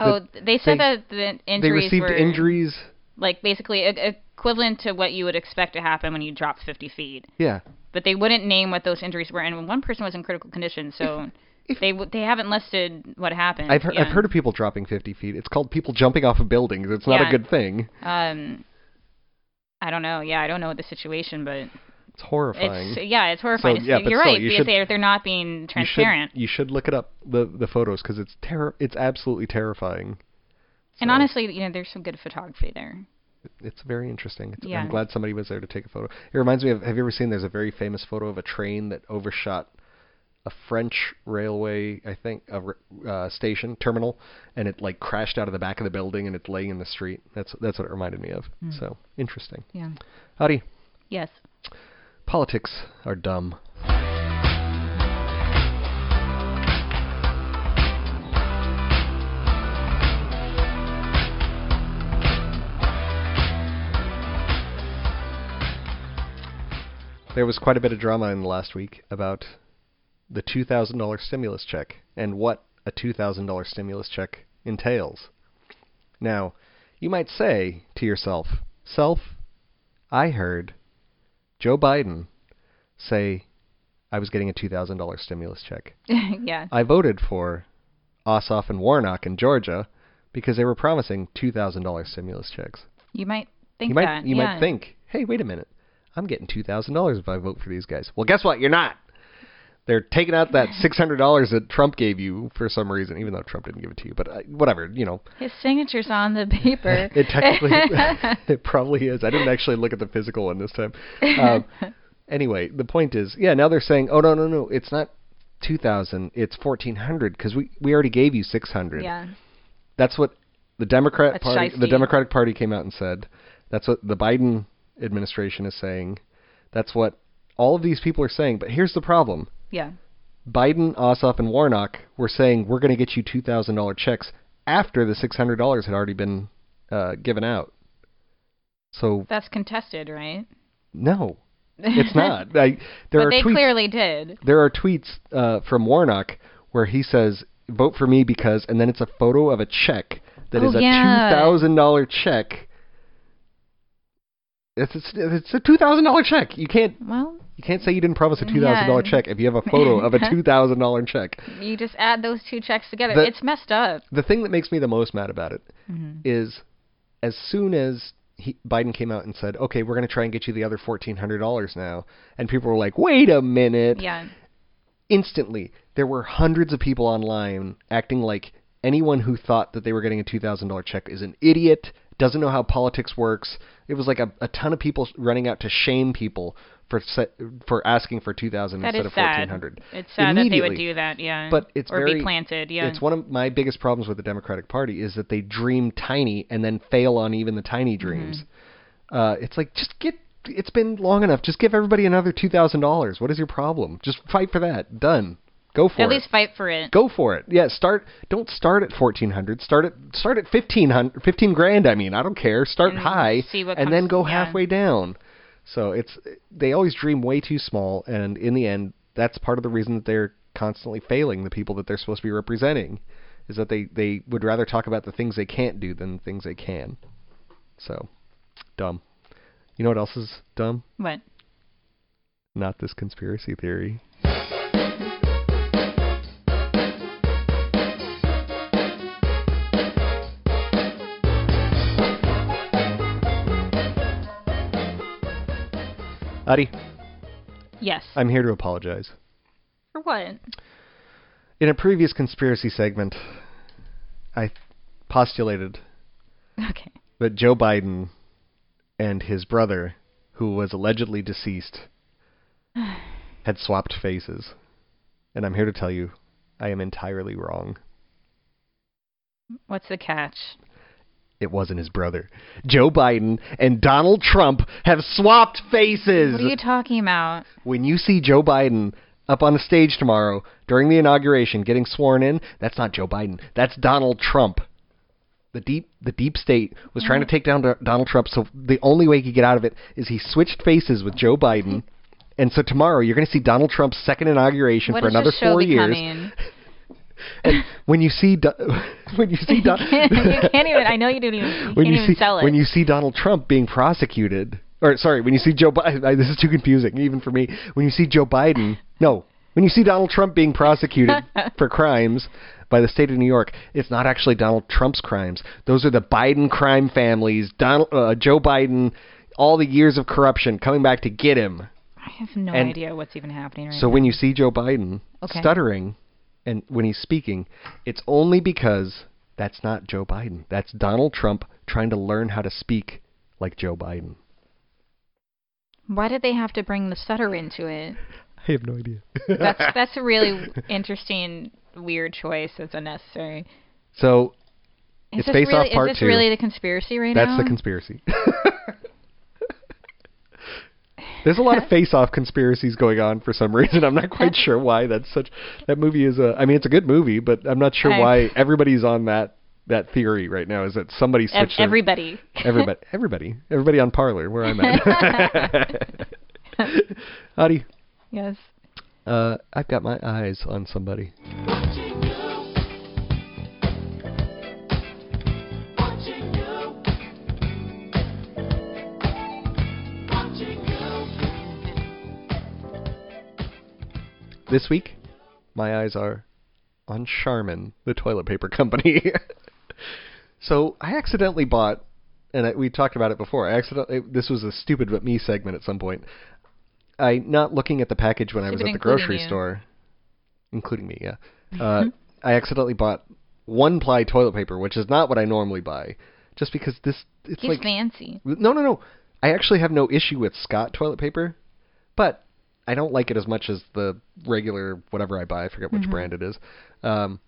Oh, they said they- that the injuries they received were injuries. like basically e- equivalent to what you would expect to happen when you drop 50 feet. Yeah. But they wouldn't name what those injuries were, and one person was in critical condition, so if- they w- they haven't listed what happened. I've heard, yeah. I've heard of people dropping 50 feet. It's called people jumping off of buildings. It's not a good thing. Um, I don't know. Yeah, I don't know the situation, but It's horrifying. it's yeah, it's horrifying. yeah, but You're still, right you should- they're they're not being you should transparent. you should look it up the the photos because it's terror. It's absolutely terrifying. and honestly, you know, there's some good photography there. it's very interesting. It's, Yeah. I'm glad somebody was there to take a photo. It reminds me of. Have you ever seen? There's a very famous photo of a train that overshot a French railway, I think, a uh, station terminal, and it like crashed out of the back of the building, and it's laying in the street. That's that's what it reminded me of. Hmm. So interesting. Yeah. Adi. Yes. Politics are dumb. There was quite a bit of drama in the last week about the $2,000 stimulus check and what a $2,000 stimulus check entails. Now, you might say to yourself, Self, I heard Joe Biden say I was getting a $2,000 stimulus check. yeah. I voted for Ossoff and Warnock in Georgia because they were promising $2,000 stimulus checks. You might think you might that. you yeah. might think, "Hey, wait a minute. I'm getting $2,000 if I vote for these guys." Well, guess what? You're not. They're taking out that $600 that Trump gave you for some reason, even though Trump didn't give it to you. But uh, whatever, you know. His signature's on the paper. It technically it probably is. I didn't actually look at the physical one this time. Um, anyway, the point is, yeah, now they're saying, "Oh no, no, no, it's not 2000, it's 1400 because we we already gave you 600." yeah. That's what the Democrat That's party the. Democratic Party came out and said. That's what the Biden administration is saying. That's what all of these people are saying, but here's the problem. Yeah. Biden, Ossoff, and Warnock were saying we're going to get you two thousand dollar checks after the six hundred dollars had already been uh, given out. So That's contested, right? no, it's not. I, there but are they tweets. clearly did. There are tweets uh, from Warnock where he says, "Vote for me because," and then it's a photo of a check that is Oh, a yeah. two thousand dollar check. It's it's, it's a two thousand dollar check. You can't Well, you can't say you didn't promise a two thousand dollar check if you have a photo of a two thousand dollar check. you just add those two checks together. The- it's messed up. The thing that makes me the most mad about it Mhm. is as soon as he, Biden came out and said, "Okay, we're going to try and get you the other fourteen hundred dollars now," and people were like, "Wait a minute!" Yeah. Instantly, there were hundreds of people online acting like anyone who thought that they were getting a two thousand dollar check is an idiot, doesn't know how politics works. It was like a, a ton of people running out to shame people for se- for asking for two thousand That instead of fourteen sad. It's sad that they would do that, yeah. But it's or very be planted, yeah. It's one of my biggest problems with the Democratic Party is that they dream tiny and then fail on even the tiny Mm-hmm. dreams. Uh, it's like just get. It's been long enough. Just give everybody another two thousand dollars. What is your problem? Just fight for that. Done. Go for At it. At least fight for it. Go for it. Yeah. Start. Don't start at fourteen hundred. Start at start at fifteen hundred. Fifteen grand. I mean, I don't care. Start And high see what and then go yeah. halfway down. So it's they always dream way too small, and in the end, that's part of the reason that they're constantly failing the people that they're supposed to be representing, is that they they would rather talk about the things they can't do than the things they can. So, dumb. You know what else is dumb? What? Not this conspiracy theory. Adi, Yes. I'm here to apologize. for what? In a previous conspiracy segment, I postulated Okay. that Joe Biden and his brother, who was allegedly deceased, had swapped faces. And I'm here to tell you, I am entirely wrong. What's the catch? It wasn't his brother. Joe Biden and Donald Trump have swapped faces. What are you talking about? when you see Joe Biden up on the stage tomorrow during the inauguration getting sworn in, that's not Joe Biden. That's Donald Trump. The deep the deep state was trying to take down Donald Trump, so the only way he could get out of it is he switched faces with Joe Biden. And so tomorrow you're going to see Donald Trump's second inauguration What for another this show four years. And when you see Do- when you see can't, you can't even. I know you don't even. You when can't you even see sell it. when you see Donald Trump being prosecuted, or sorry, when you see Joe Biden, this is too confusing even for me. When you see Joe Biden, no, when you see Donald Trump being prosecuted for crimes by the state of New York, it's not actually Donald Trump's crimes. Those are the Biden crime families. Donald, uh, Joe Biden, all the years of corruption coming back to get him. I have no and idea what's even happening right So now. when you see Joe Biden Okay. stuttering and when he's speaking, it's only because that's not Joe Biden. That's Donald Trump trying to learn how to speak like Joe Biden. Why did they have to bring the stutter into it? I have no idea. That's that's a really interesting, weird choice. It's unnecessary. so Is It's this Face really, Off Part Is this Two. really the conspiracy right that's now? the conspiracy. There's a lot of face-off conspiracies going on for some reason. I'm not quite sure why. That's such. That movie is a. I mean, it's a good movie, but I'm not sure I- why everybody's on that that theory right now. Is that somebody Ev- switched their- everybody. Everybody, everybody, everybody on Parler, where I'm at. Adi, yes. Uh, I've got my eyes on somebody. This week, my eyes are on Charmin, the toilet paper company. so I accidentally bought, and I, we talked about it before. I accidentally this was a stupid but me segment at some point. I not looking at the package when I was at the grocery you. store, including me. Yeah, uh, I accidentally bought one ply toilet paper, which is not what I normally buy, just because this it's He's like fancy. no, no, no. I actually have no issue with Scott toilet paper, but I don't like it as much as the regular whatever I buy. I forget which brand it is. Um,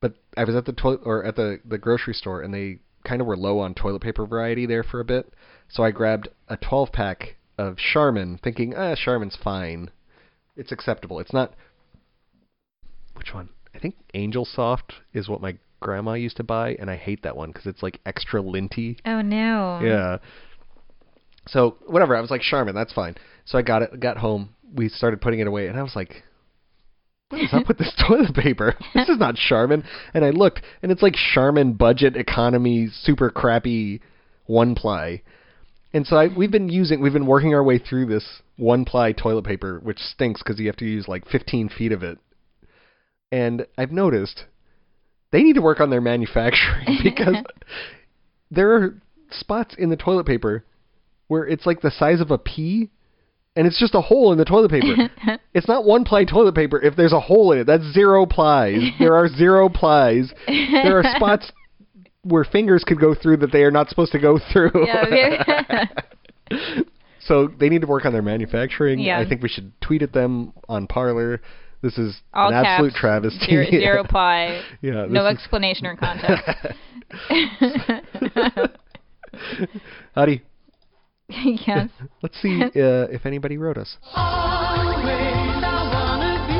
but I was at the toilet or at the the grocery store, and they kind of were low on toilet paper variety there for a bit. So I grabbed a 12 pack of Charmin, thinking, ah, Charmin's fine. It's acceptable. It's not. Which one? I think Angel Soft is what my grandma used to buy, and I hate that one because it's like extra linty. Oh no. Yeah. So whatever, I was like Charmin, that's fine. So I got it, got home, we started putting it away, and I was like, what is up with this toilet paper? This is not Charmin. And I looked, and it's like Charmin budget economy, super crappy one ply. And so I, we've been using, we've been working our way through this one ply toilet paper, which stinks because you have to use like 15 feet of it. And I've noticed they need to work on their manufacturing because there are spots in the toilet paper where it's like the size of a pea and it's just a hole in the toilet paper. it's not one ply toilet paper if there's a hole in it. That's zero plies. There are zero plies. There are spots where fingers could go through that they are not supposed to go through. Yeah, so they need to work on their manufacturing. Yeah. I think we should tweet at them on Parler. This is All an absolute caps, travesty. Zero, zero ply. Yeah, no explanation or context. Adi. yes. Let's see uh, if anybody wrote us. Always I wanna be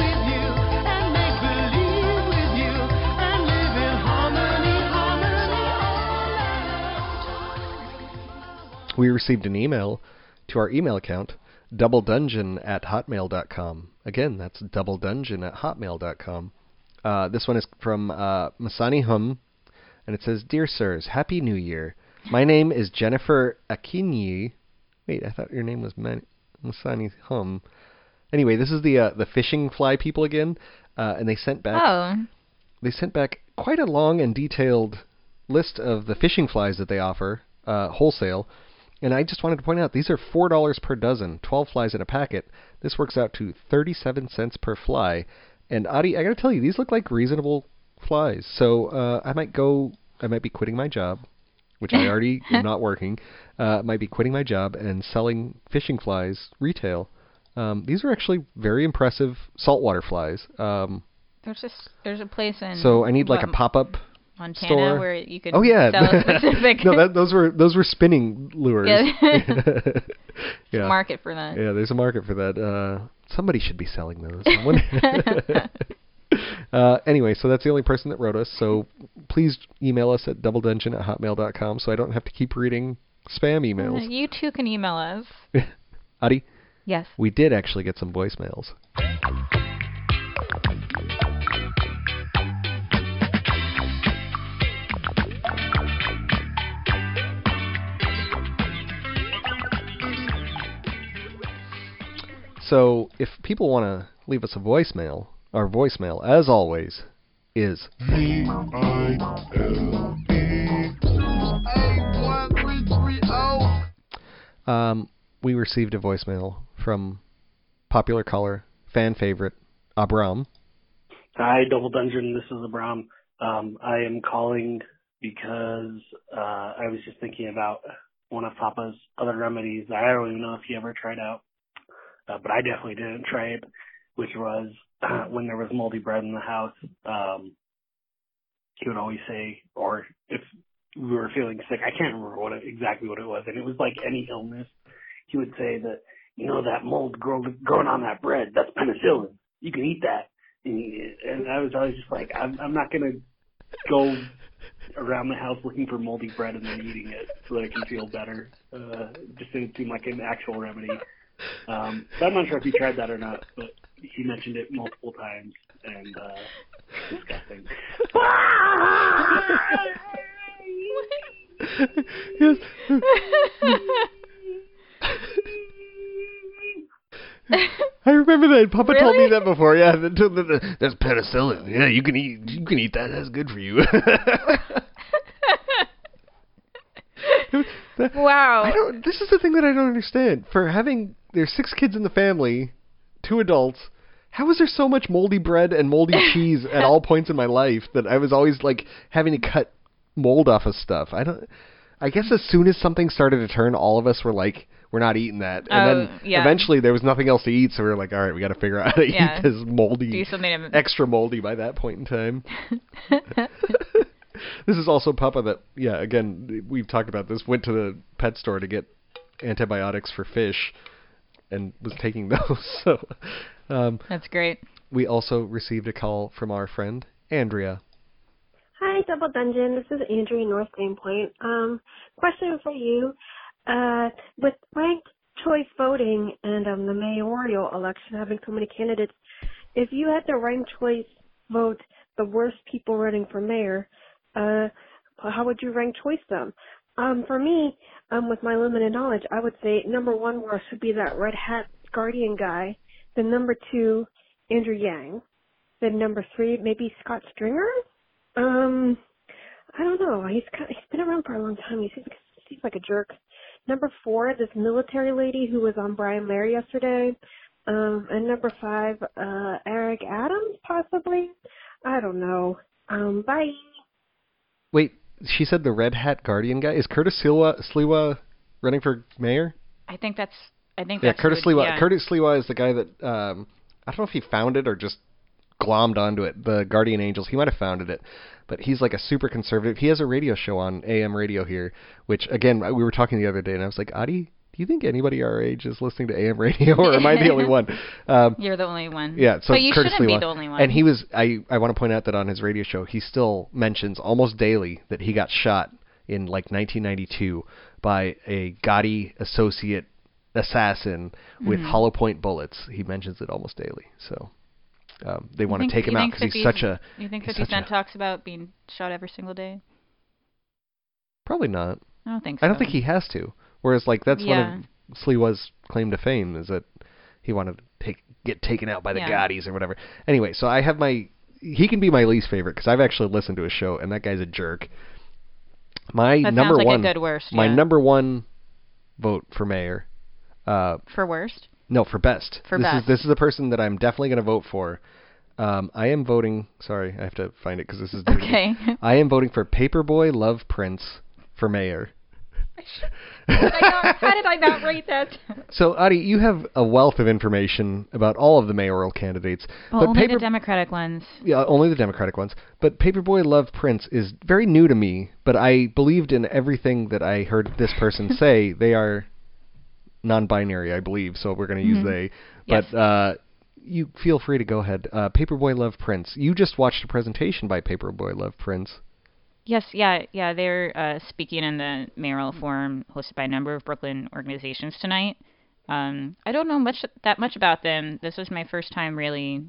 with you and make believe with you and live in harmony, harmony. we received an email to our email account, doubledungeon at hotmail.com. Again, that's doubledungeon at hotmail.com. Uh, this one is from uh, Masani Hum, and it says, Dear Sirs, Happy New Year. My name is Jennifer Akinyi. Wait, I thought your name was Man- Masani Hum. Anyway, this is the uh, the fishing fly people again, uh, and they sent back Oh. they sent back quite a long and detailed list of the fishing flies that they offer uh, wholesale. And I just wanted to point out these are four dollars per dozen, twelve flies in a packet. This works out to thirty-seven cents per fly. And Adi, I gotta tell you, these look like reasonable flies. So uh, I might go. I might be quitting my job, which I already am not working. Uh, might be quitting my job and selling fishing flies retail. Um, these are actually very impressive saltwater flies. Um, There's just there's a place in so I need like a pop-up Montana store. where you could Oh yeah, no, that, those were those were spinning lures. Yeah. yeah, market for that. yeah. There's a market for that. Uh, somebody should be selling those. Someone- uh, anyway, so that's the only person that wrote us. So please email us at doubledungeon at hotmail.com so I don't have to keep reading spam Uh, emails. You too can email us. Adi, Yes. we did actually get some voicemails. So, if people want to leave us a voicemail, our voicemail, as always, is um, we received a voicemail from popular caller, fan favorite, Abram. Hi, Double Dungeon. This is Abram. Um, I am calling because uh, I was just thinking about one of Papa's other remedies. I don't even know if he ever tried out, uh, but I definitely didn't try it, which was when there was moldy bread in the house. Um, he would always say, or if we were feeling sick, I can't remember what it, exactly what it was, and it was like any illness. He would say that you know that mold grow, growing on that bread, that's penicillin. You can eat that. And, and I was always just like, I'm, I'm not gonna go around the house looking for moldy bread and then eating it so that I can feel better. Uh, just didn't seem like an actual remedy. Um, so I'm not sure if he tried that or not, but he mentioned it multiple times and uh, disgusting. yes. I remember that. Papa told me that before. Yeah, that- that- that- that's penicillin. Yeah, you can eat. You can eat that. That's good for you. wow. I don't. This is the thing that I don't understand. For having there's six kids in the family, two adults. How is there so much moldy bread and moldy cheese at all points in my life that I was always like having to cut mold off of stuff? I don't. I guess as soon as something started to turn, all of us were like, "We're not eating that." And Oh, then yeah. eventually there was nothing else to eat, so we were like, "All right, we got to figure out how to Yeah. eat this moldy, Do something to extra moldy by that point in time." this is also Papa that, yeah, again, we've talked about this, went to the pet store to get antibiotics for fish and was taking those. So um, That's great. we also received a call from our friend, Andrea. Hi, Double Dungeon. This is Andrea North Greenpoint. Um, question for you. Uh, with ranked choice voting and um, the mayoral election having so many candidates, if you had to rank choice vote the worst people running for mayor, uh, how would you rank choice them? Um, for me, um, with my limited knowledge, I would say number one worst would be that red hat guardian guy. Then number two, Andrew Yang. the number three, maybe Scott Stringer. Um, I don't know. He's kind he's been around for a long time. He seems like, seems like a jerk. Number four, this military lady who was on Brian Lehrer yesterday. Um, and number five, uh, Eric Adams, possibly. I don't know. Um, bye. Wait, she said the red hat guardian guy is Curtis Sliwa, Sliwa running for mayor? I think that's. I think Yeah, that's Curtis Sliwa. yeah. Curtis is the guy that um, I don't know if he founded or just glommed onto it. The Guardian Angels. He might have founded it, but he's like a super conservative. He has a radio show on AM radio here, which again we were talking the other day, and I was like, Adi, do you think anybody our age is listening to AM radio, or am I the only one? Um, You're the only one. yeah, so but you Curtis shouldn't be the only one. And he was I I want to point out that on his radio show he still mentions almost daily that he got shot in like 1992 by a Gotti associate assassin with Mhm. hollow point bullets. He mentions it almost daily. So um, they want to take him out because he's such a You think 50 Cent a- talks about being shot every single day? probably not. I don't think I don't think he has to. Whereas like that's Yeah. one of Sliwa's claim to fame is that he wanted to take get taken out by the Yeah. Gottis or whatever. Anyway, so I have my he can be my least favorite because I've actually listened to his show and that guy's a jerk. My That number like a one, worst, my yeah. number one vote for mayor. Uh, For worst? no, for best. For this best. is this is the person that I'm definitely going to vote for. Um, I am voting. Sorry, I have to find it because this is me. Okay. I am voting for Paperboy Love Prince for mayor. How did I not- how did I not rate that? So, Adi, you have a wealth of information about all of the mayoral candidates. Well, but only paper, the Democratic ones. yeah, only the Democratic ones. But Paperboy Love Prince is very new to me, but I believed in everything that I heard this person say. They are non-binary, I believe, so we're going to use Mhm. they. Yes. But uh, you feel free to go ahead. Uh, Paperboy Love Prince. You just watched a presentation by Paperboy Love Prince. Yes, yeah, yeah. They're uh, speaking in the mayoral forum hosted by a number of Brooklyn organizations tonight. Um, I don't know much that much about them. This was my first time really.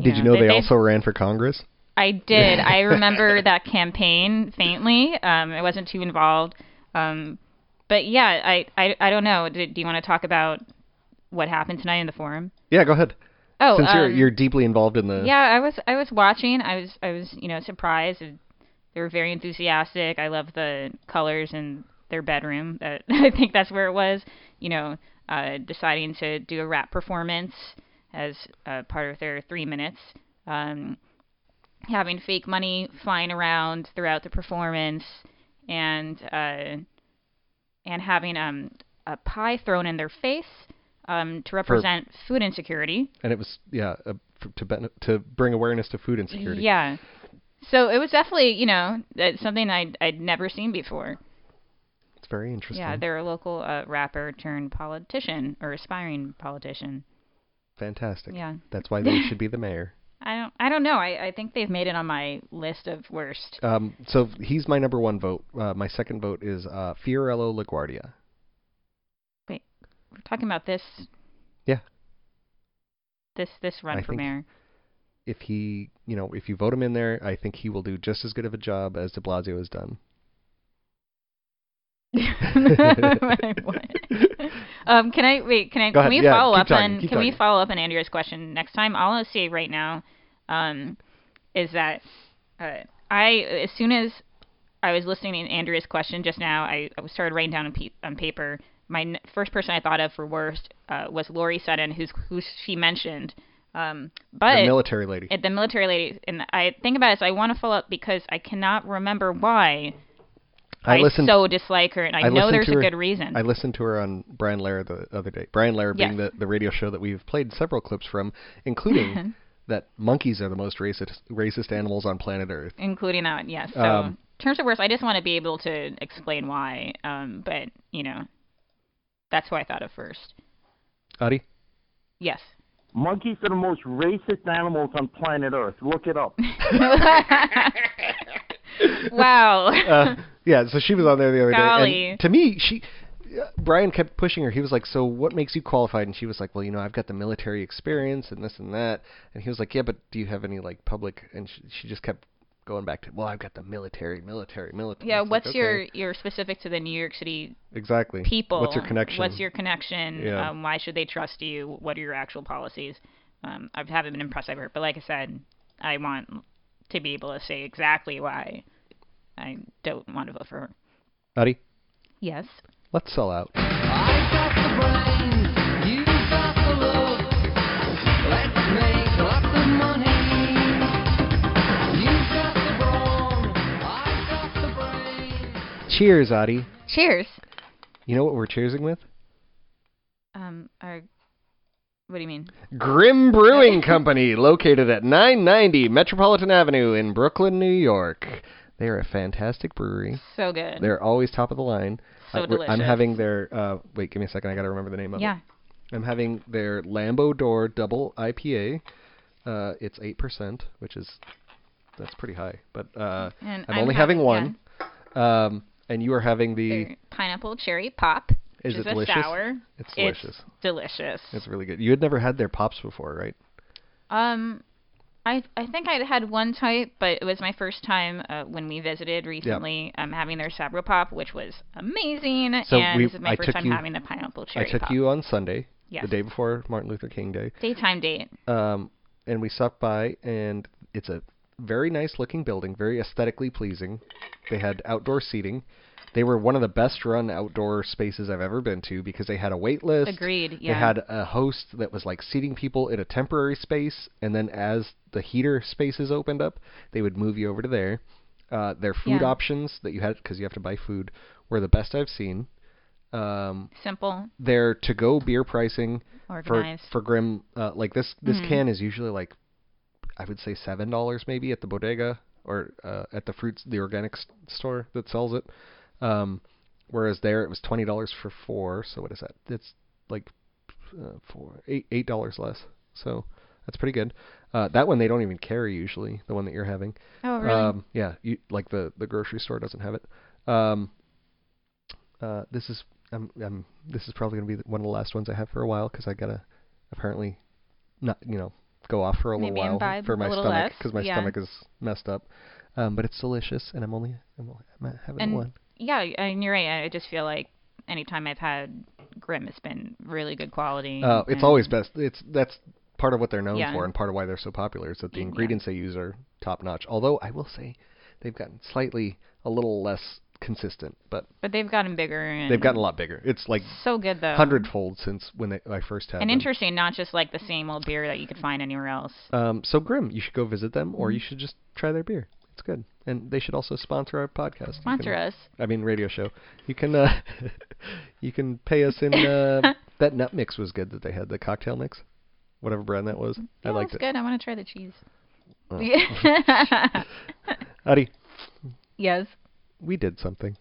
Did you know they, also ran for Congress? I did. I remember that campaign faintly. Um, I wasn't too involved. Um, but yeah, I, I, I don't know. Do, do you want to talk about what happened tonight in the forum? Yeah, go ahead. Oh, since you're um, you're deeply involved in the Yeah, I was I was watching. I was I was you know surprised. They were very enthusiastic. I love the colors in their bedroom. That I think that's where it was. You know, uh, deciding to do a rap performance as uh, part of their three minutes. Um, having fake money flying around throughout the performance, and uh, and having um a pie thrown in their face um to represent food insecurity. and it was yeah uh, to ben- to bring awareness to food insecurity. Yeah. So it was definitely, you know, something I'd, I'd never seen before. It's very interesting. Yeah, they're a local uh, rapper turned politician or aspiring politician. Fantastic. Yeah. That's why they should be the mayor. I don't, I don't know. I, I think they've made it on my list of worst. Um, so he's my number one vote. Uh, my second vote is uh, Fiorello LaGuardia. Wait, we're talking about this Yeah. This this run I for mayor. If he, you know, if you vote him in there, I think he will do just as good of a job as De Blasio has done. Um, can I wait? Can I? Go can ahead. we Yeah, follow up talking, on? Can we follow up on Andrea's question next time? I'll say right now, um, is that uh, I as soon as I was listening to Andrea's question just now, I, I started writing down on, pe- on paper. My n- first person I thought of for worst uh, was Loree Sutton, who's who she mentioned. Um, but the military lady. at the military lady, and I think about it, so I want to follow up because I cannot remember why I listened. so dislike her, and I, know there's a her- good reason. I listened to her on Brian Lehrer the other day. Brian being Yes. the, the radio show that we've played several clips from, including that monkeys are the most racist racist animals on planet Earth. including that, yes. So, Um, in terms of worst, I just want to be able to explain why. Um, but you know, that's who I thought of first. Adi? Yes. Monkeys are the most racist animals on planet Earth. Look it up. wow. uh, yeah, so she was on there the other day. And to me, she Brian kept pushing her. He was like, "So what makes you qualified?" And she was like, "Well, you know, I've got the military experience and this and that." And he was like, "Yeah, but do you have any like public?" And she, she just kept going back to, "Well, I've got the military, military, military." yeah. It's like, What's okay. your your specific to the New York City exactly people? What's your connection? What's your connection? Yeah. Um, why should they trust you? What are your actual policies? Um, I haven't been impressed by her, but like I said, I want to be able to say exactly why I don't want to vote for her. Adi? Yes. Let's sell out. I got the brains, you got the love. Let's make lots of money. You got the brawn, I got the brains. Cheers, Adi. Cheers. You know what we're cheersing with? Um, our, what do you mean? Grimm Brewing Company, located at 990 Metropolitan Avenue in Brooklyn, New York. They are a fantastic brewery. So good. They're always top of the line. So we're- I'm having their. Uh, wait, give me a second. I gotta remember the name of Yeah. it. I'm having their Lambo Door Double IPA. Uh, it's eight percent, which is that's pretty high. But uh, I'm, I'm only having, having- one. Um, and you are having the. Their pineapple cherry pop. Is which it is delicious? sour. It's delicious. delicious. It's really good. You had never had their pops before, right? Um, I I think I had one type, but it was my first time uh, when we visited recently. Um, having their Sabro pop, which was amazing, So and we- this is my I first time you- having the pineapple cherry I took pop. you on Sunday, Yes. the day before Martin Luther King Day. Daytime date. um, and we stopped by, and it's a very nice looking building, very aesthetically pleasing. They had outdoor seating. They were one of the best run outdoor spaces I've ever been to because they had a wait list. Agreed. Yeah. They had a host that was like seating people in a temporary space, and then as the heater spaces opened up, they would move you over to there. Uh, their food Yeah. options that you had because you have to buy food were the best I've seen. Um, Simple. their to-go beer pricing for Organized. for Grimm, uh, like this this Mhm. can is usually like I would say seven dollars maybe at the bodega or uh, at the fruits the organic store that sells it. Um, whereas there it was twenty dollars for four. So what is that? It's like uh, four eight eight dollars less. So that's pretty good. Uh, that one they don't even carry usually. The one that you're having. Oh, really? Um, yeah, you, like the the grocery store doesn't have it. Um, uh, this is I'm, I'm this is probably gonna be one of the last ones I have for a while because I gotta apparently not you know go off for a Maybe little while for my stomach because my yeah. stomach is messed up. Um, but it's delicious and I'm only I'm, only, I'm having and one. Yeah, and you're right. I just feel like anytime I've had Grimm, it's been really good quality. Uh, it's always best. It's that's part of what they're known Yeah. for and part of why they're so popular is that the Yeah. ingredients they use are top notch. Although I will say they've gotten slightly a little less consistent, but But they've gotten bigger. And they've gotten a lot bigger. It's like so good though. hundredfold since when they, I first had and them. interesting, not just like the same old beer that you could find anywhere else. Um, so Grimm, you should go visit them, or Mhm. you should just try their beer. It's good, and they should also sponsor our podcast. Sponsor can- us. I mean, radio show. You can uh, you can pay us in. Uh, that nut mix was good that they had the cocktail mix, whatever brand that was. I Yeah, liked that's it. good. I want to try the cheese. Oh. Yeah. Adi, yes. we did something.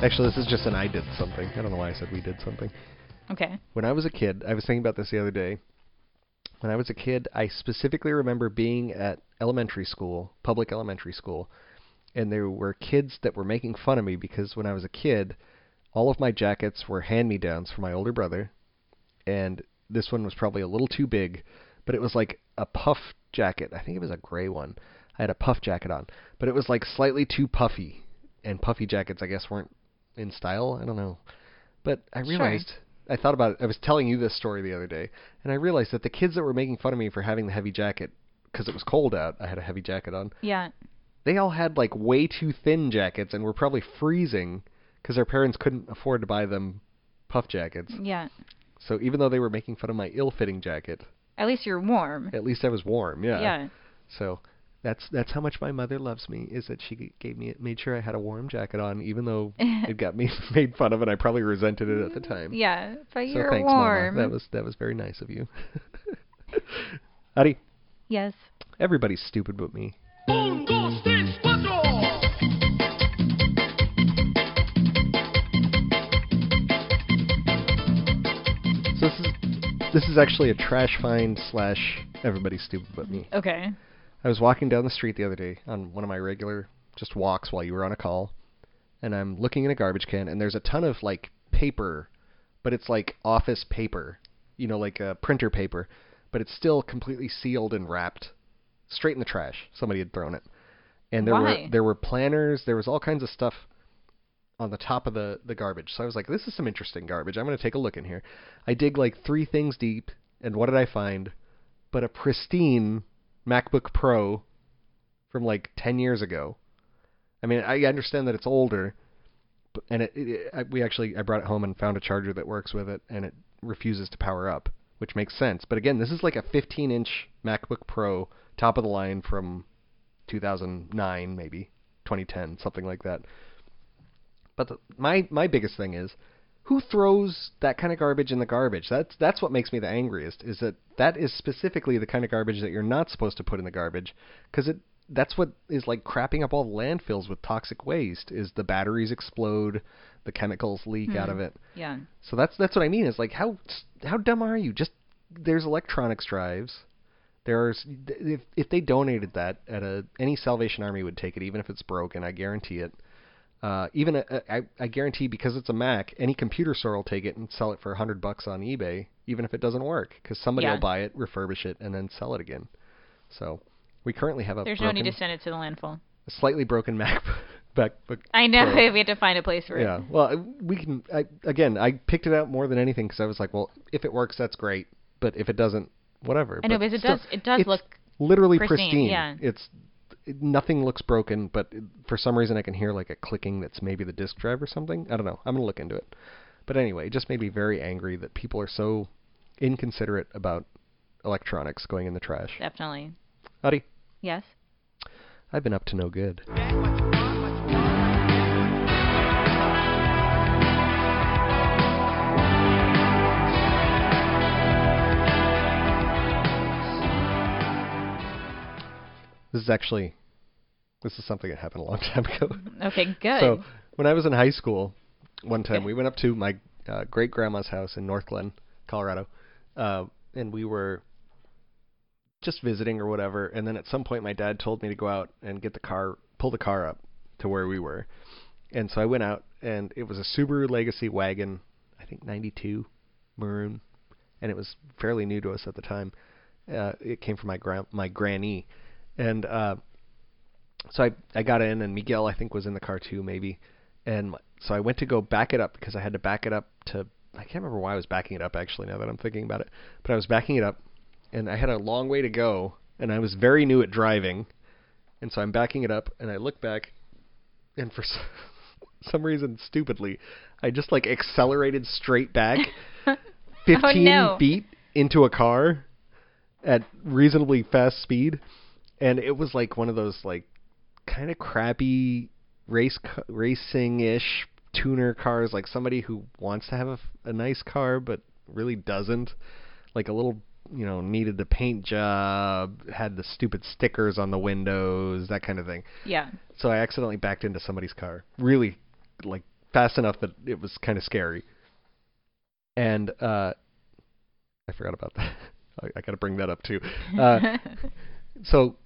Actually, this is just an I did something. I don't know why I said we did something. Okay. When I was a kid, I was thinking about this the other day. when I was a kid, I specifically remember being at elementary school, public elementary school, and there were kids that were making fun of me because when I was a kid, all of my jackets were hand-me-downs from my older brother, and this one was probably a little too big, but it was like a puff jacket. I think it was a gray one. I had a puff jacket on, but it was like slightly too puffy, and puffy jackets I guess weren't in style. I don't know, but I Sure. realized I thought about it. I was telling you this story the other day, and I realized that the kids that were making fun of me for having the heavy jacket because it was cold out, I had a heavy jacket on. Yeah. They all had like way too thin jackets and were probably freezing because their parents couldn't afford to buy them puff jackets. Yeah. So even though they were making fun of my ill-fitting jacket, At least you're warm. at least I was warm. Yeah. Yeah. So that's that's how much my mother loves me is that she gave me made sure I had a warm jacket on even though it got me made fun of and I probably resented it at the time. Yeah, but So you're thanks, warm. Mama. That was that was very nice of you. Adi, Yes. everybody's stupid but me. Un, dos, tres. So this is this is actually a trash find slash everybody's stupid but me. Okay. I was walking down the street the other day on one of my regular just walks while you were on a call, and I'm looking in a garbage can, and there's a ton of like paper, but it's like office paper, you know, like uh, printer paper, but it's still completely sealed and wrapped, straight in the trash. Somebody had thrown it, and there were there were planners, there was all kinds of stuff on the top of the the garbage. So I was like, this is some interesting garbage. I'm going to take a look in here. I dig like three things deep, and what did I find? But a pristine MacBook Pro from like 10 years ago. I mean, I understand that it's older, but, and it, it, I, we actually I brought it home and found a charger that works with it, and it refuses to power up, which makes sense. But again, this is like a 15-inch MacBook Pro, top of the line from 2009, maybe 2010, something like that. But the, my my biggest thing is who throws that kind of garbage in the garbage? That's that's what makes me the angriest. Is that that is specifically the kind of garbage that you're not supposed to put in the garbage, because it that's what is like crapping up all the landfills with toxic waste. Is the batteries explode, the chemicals leak out Hmm. of it. Yeah. So that's that's what I mean. Is like how how dumb are you? Just there's electronics drives. There's if if they donated that at a any Salvation Army would take it even if it's broken. I guarantee it. Uh, even a, a, I, I guarantee because it's a Mac, any computer store will take it and sell it for a hundred bucks on eBay, even if it doesn't work, because somebody Yeah. will buy it, refurbish it, and then sell it again. So we currently have a There's no need to send it to the landfill. a slightly broken Mac MacBook. I know Pro. we had to find a place for it. Yeah. Well, we can. I, again, I picked it out more than anything because I was like, well, if it works, that's great. But if it doesn't, whatever. I know, But because it still, does it does it's look literally pristine, yeah. It's it, nothing looks broken, but for some reason I can hear like a clicking that's maybe the disk drive or something. I don't know. I'm gonna look into it. But anyway, it just made me very angry that people are so inconsiderate about electronics going in the trash. definitely. Adi, Yes. I've been up to no good. This is actually this is something that happened a long time ago. Okay, good. So when I was in high school, one time Okay. we went up to my uh, great grandma's house in Northglenn, Colorado, uh, and we were just visiting or whatever. And then at some point, my dad told me to go out and get the car, pull the car up to where we were. And so I went out, and it was a Subaru Legacy wagon, I think '92, maroon, and it was fairly new to us at the time. Uh, it came from my grand my granny, and uh, so I I got in, and Miguel I think was in the car too, maybe. And so I went to go back it up because I had to back it up to I can't remember why I was backing it up actually now that I'm thinking about it, but I was backing it up, and I had a long way to go, and I was very new at driving, and so I'm backing it up, and I look back, and for some reason stupidly, I just like accelerated straight back, 15 Oh, no. feet into a car at reasonably fast speed, and it was like one of those like kind of crappy race racing ish tuner cars, like somebody who wants to have a nice car but really doesn't, like a little you know needed the paint job, had the stupid stickers on the windows, that kind of thing. Yeah. So I accidentally backed into somebody's car, really like fast enough that it was kind of scary. And uh I forgot about that. I, I got to bring that up too. Uh, so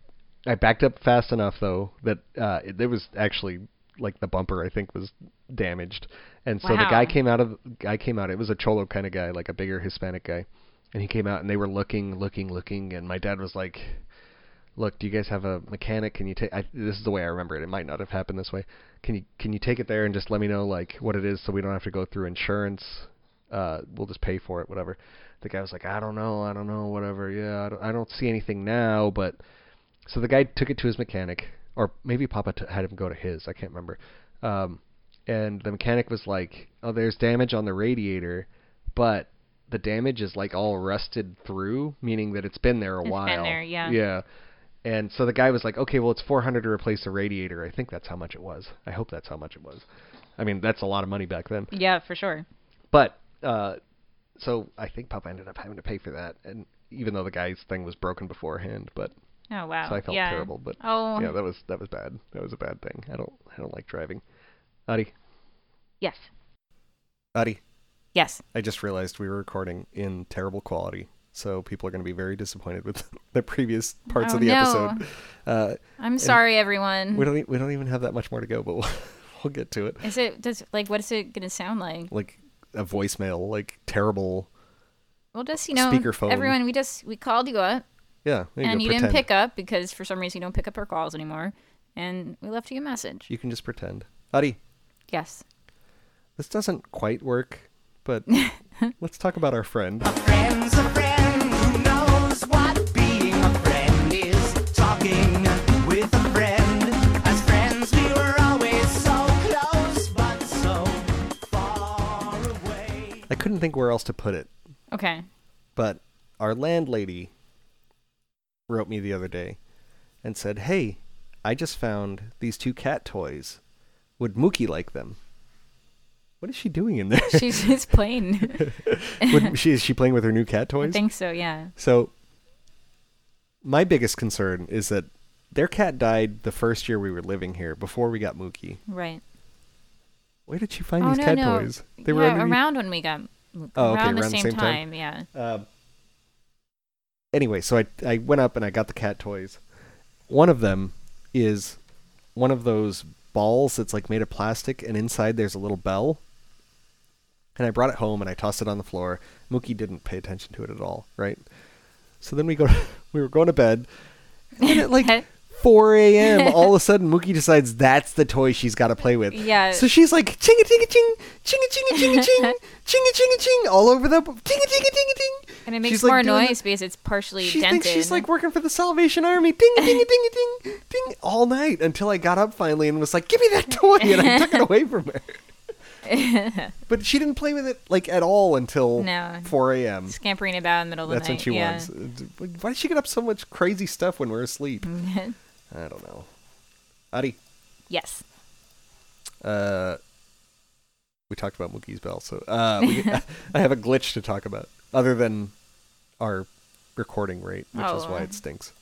I backed up fast enough though that uh, it, it was actually like the bumper I think was damaged, and so the guy came out of guy came out. It was a cholo kind of guy, like a bigger Hispanic guy, and he came out and they were looking, looking, looking, and my dad was like, "Look, do you guys have a mechanic? Can you take? This is the way I remember it. It might not have happened this way. Can you can you take it there and just let me know like what it is so we don't have to go through insurance? Uh, we'll just pay for it, whatever." The guy was like, "I don't know, I don't know, whatever. Yeah, I don't, I don't see anything now, but." So the guy took it to his mechanic, or maybe Papa t- had him go to his. I can't remember. Um, and the mechanic was like, "Oh, there's damage on the radiator, but the damage is like all rusted through, meaning that it's been there a It's been while." there, yeah. Yeah. And so the guy was like, "Okay, well, it's 400 to replace the radiator. I think that's how much it was. I hope that's how much it was. I mean, that's a lot of money back then." Yeah, for sure. But uh, so I think Papa ended up having to pay for that, and even though the guy's thing was broken beforehand, but Oh wow. so I felt yeah. terrible. But oh yeah, that was that was bad. That was a bad thing. I don't I don't like driving. Adi, yes, Adi, yes. I just realized we were recording in terrible quality, so people are going to be very disappointed with the previous parts Oh, of the no. episode. Uh, I'm sorry, everyone. we don't we don't even have that much more to go, but we'll, we'll get to it. Is it does like what is it gonna sound like? Like a voicemail, like terrible. Well, just you know, Speakerphone. everyone, we just we called you up Yeah, there you and go, you didn't pick up because for some reason you don't pick up our calls anymore, and we left you a message. You can just pretend. Adi, Yes. this doesn't quite work, but let's talk about our friend. Friend's a friend who knows what being a friend is. Talking with a friend. As friends, we were always so close, but so far away. I couldn't think where else to put it, Okay. but our landlady wrote me the other day and said, "Hey, I just found these two cat toys. Would Mookie like them?" What is she doing in there? She's she's playing. Would, she is she playing with her new cat toys? I think so. Yeah. So, my biggest concern is that their cat died the first year we were living here before we got Mookie. Right. Where did she find oh these no cat no. toys? yeah, They were underneath- around when we got Oh, okay, around the around the same, same time. time. Yeah. Um, anyway, so I I went up and I got the cat toys. One of them is one of those balls that's like made of plastic, and inside there's a little bell. And I brought it home and I tossed it on the floor. Mookie didn't pay attention to it at all, right? So then we go, we were going to bed, and at like 4 a.m., all of a sudden Mookie decides that's the toy she's got to play with. Yeah. So she's like chinga chinga ching, chinga chinga chinga ching, chinga chinga ching, all over the chinga chinga chinga ting. And it makes She's, like, more doing noise because it's partially She dented. thinks she's like working for the Salvation Army. Ding ding ding ding ding ding all night until I got up finally and was like, "Give me that toy," and I took it away from her. But she didn't play with it like at all until No. 4 a.m. scampering about in the middle of the night. That's when she yeah. wants. Why does she get up so much crazy stuff when we're asleep? I don't know. Adi, yes. uh, we talked about Mookie's bell, so uh, we, I have a glitch to talk about other than our recording rate, which is why Oh. it stinks.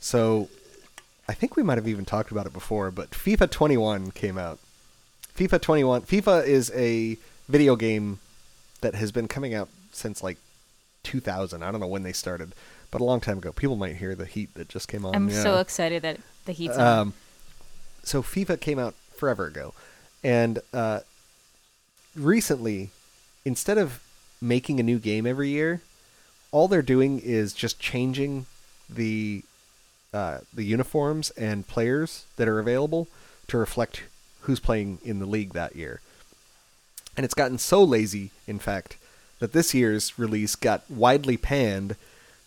So, I think we might have even talked about it before, but FIFA 21 came out. FIFA 21. FIFA is a video game that has been coming out since like 2000. I don't know when they started, but a long time ago. People might hear the heat that just came on. I'm yeah. so excited that the heat's on. Um, so FIFA came out forever ago, and uh, recently, instead of making a new game every year, all they're doing is just changing the uh, the uniforms and players that are available to reflect who's playing in the league that year. And it's gotten so lazy, in fact, that this year's release got widely panned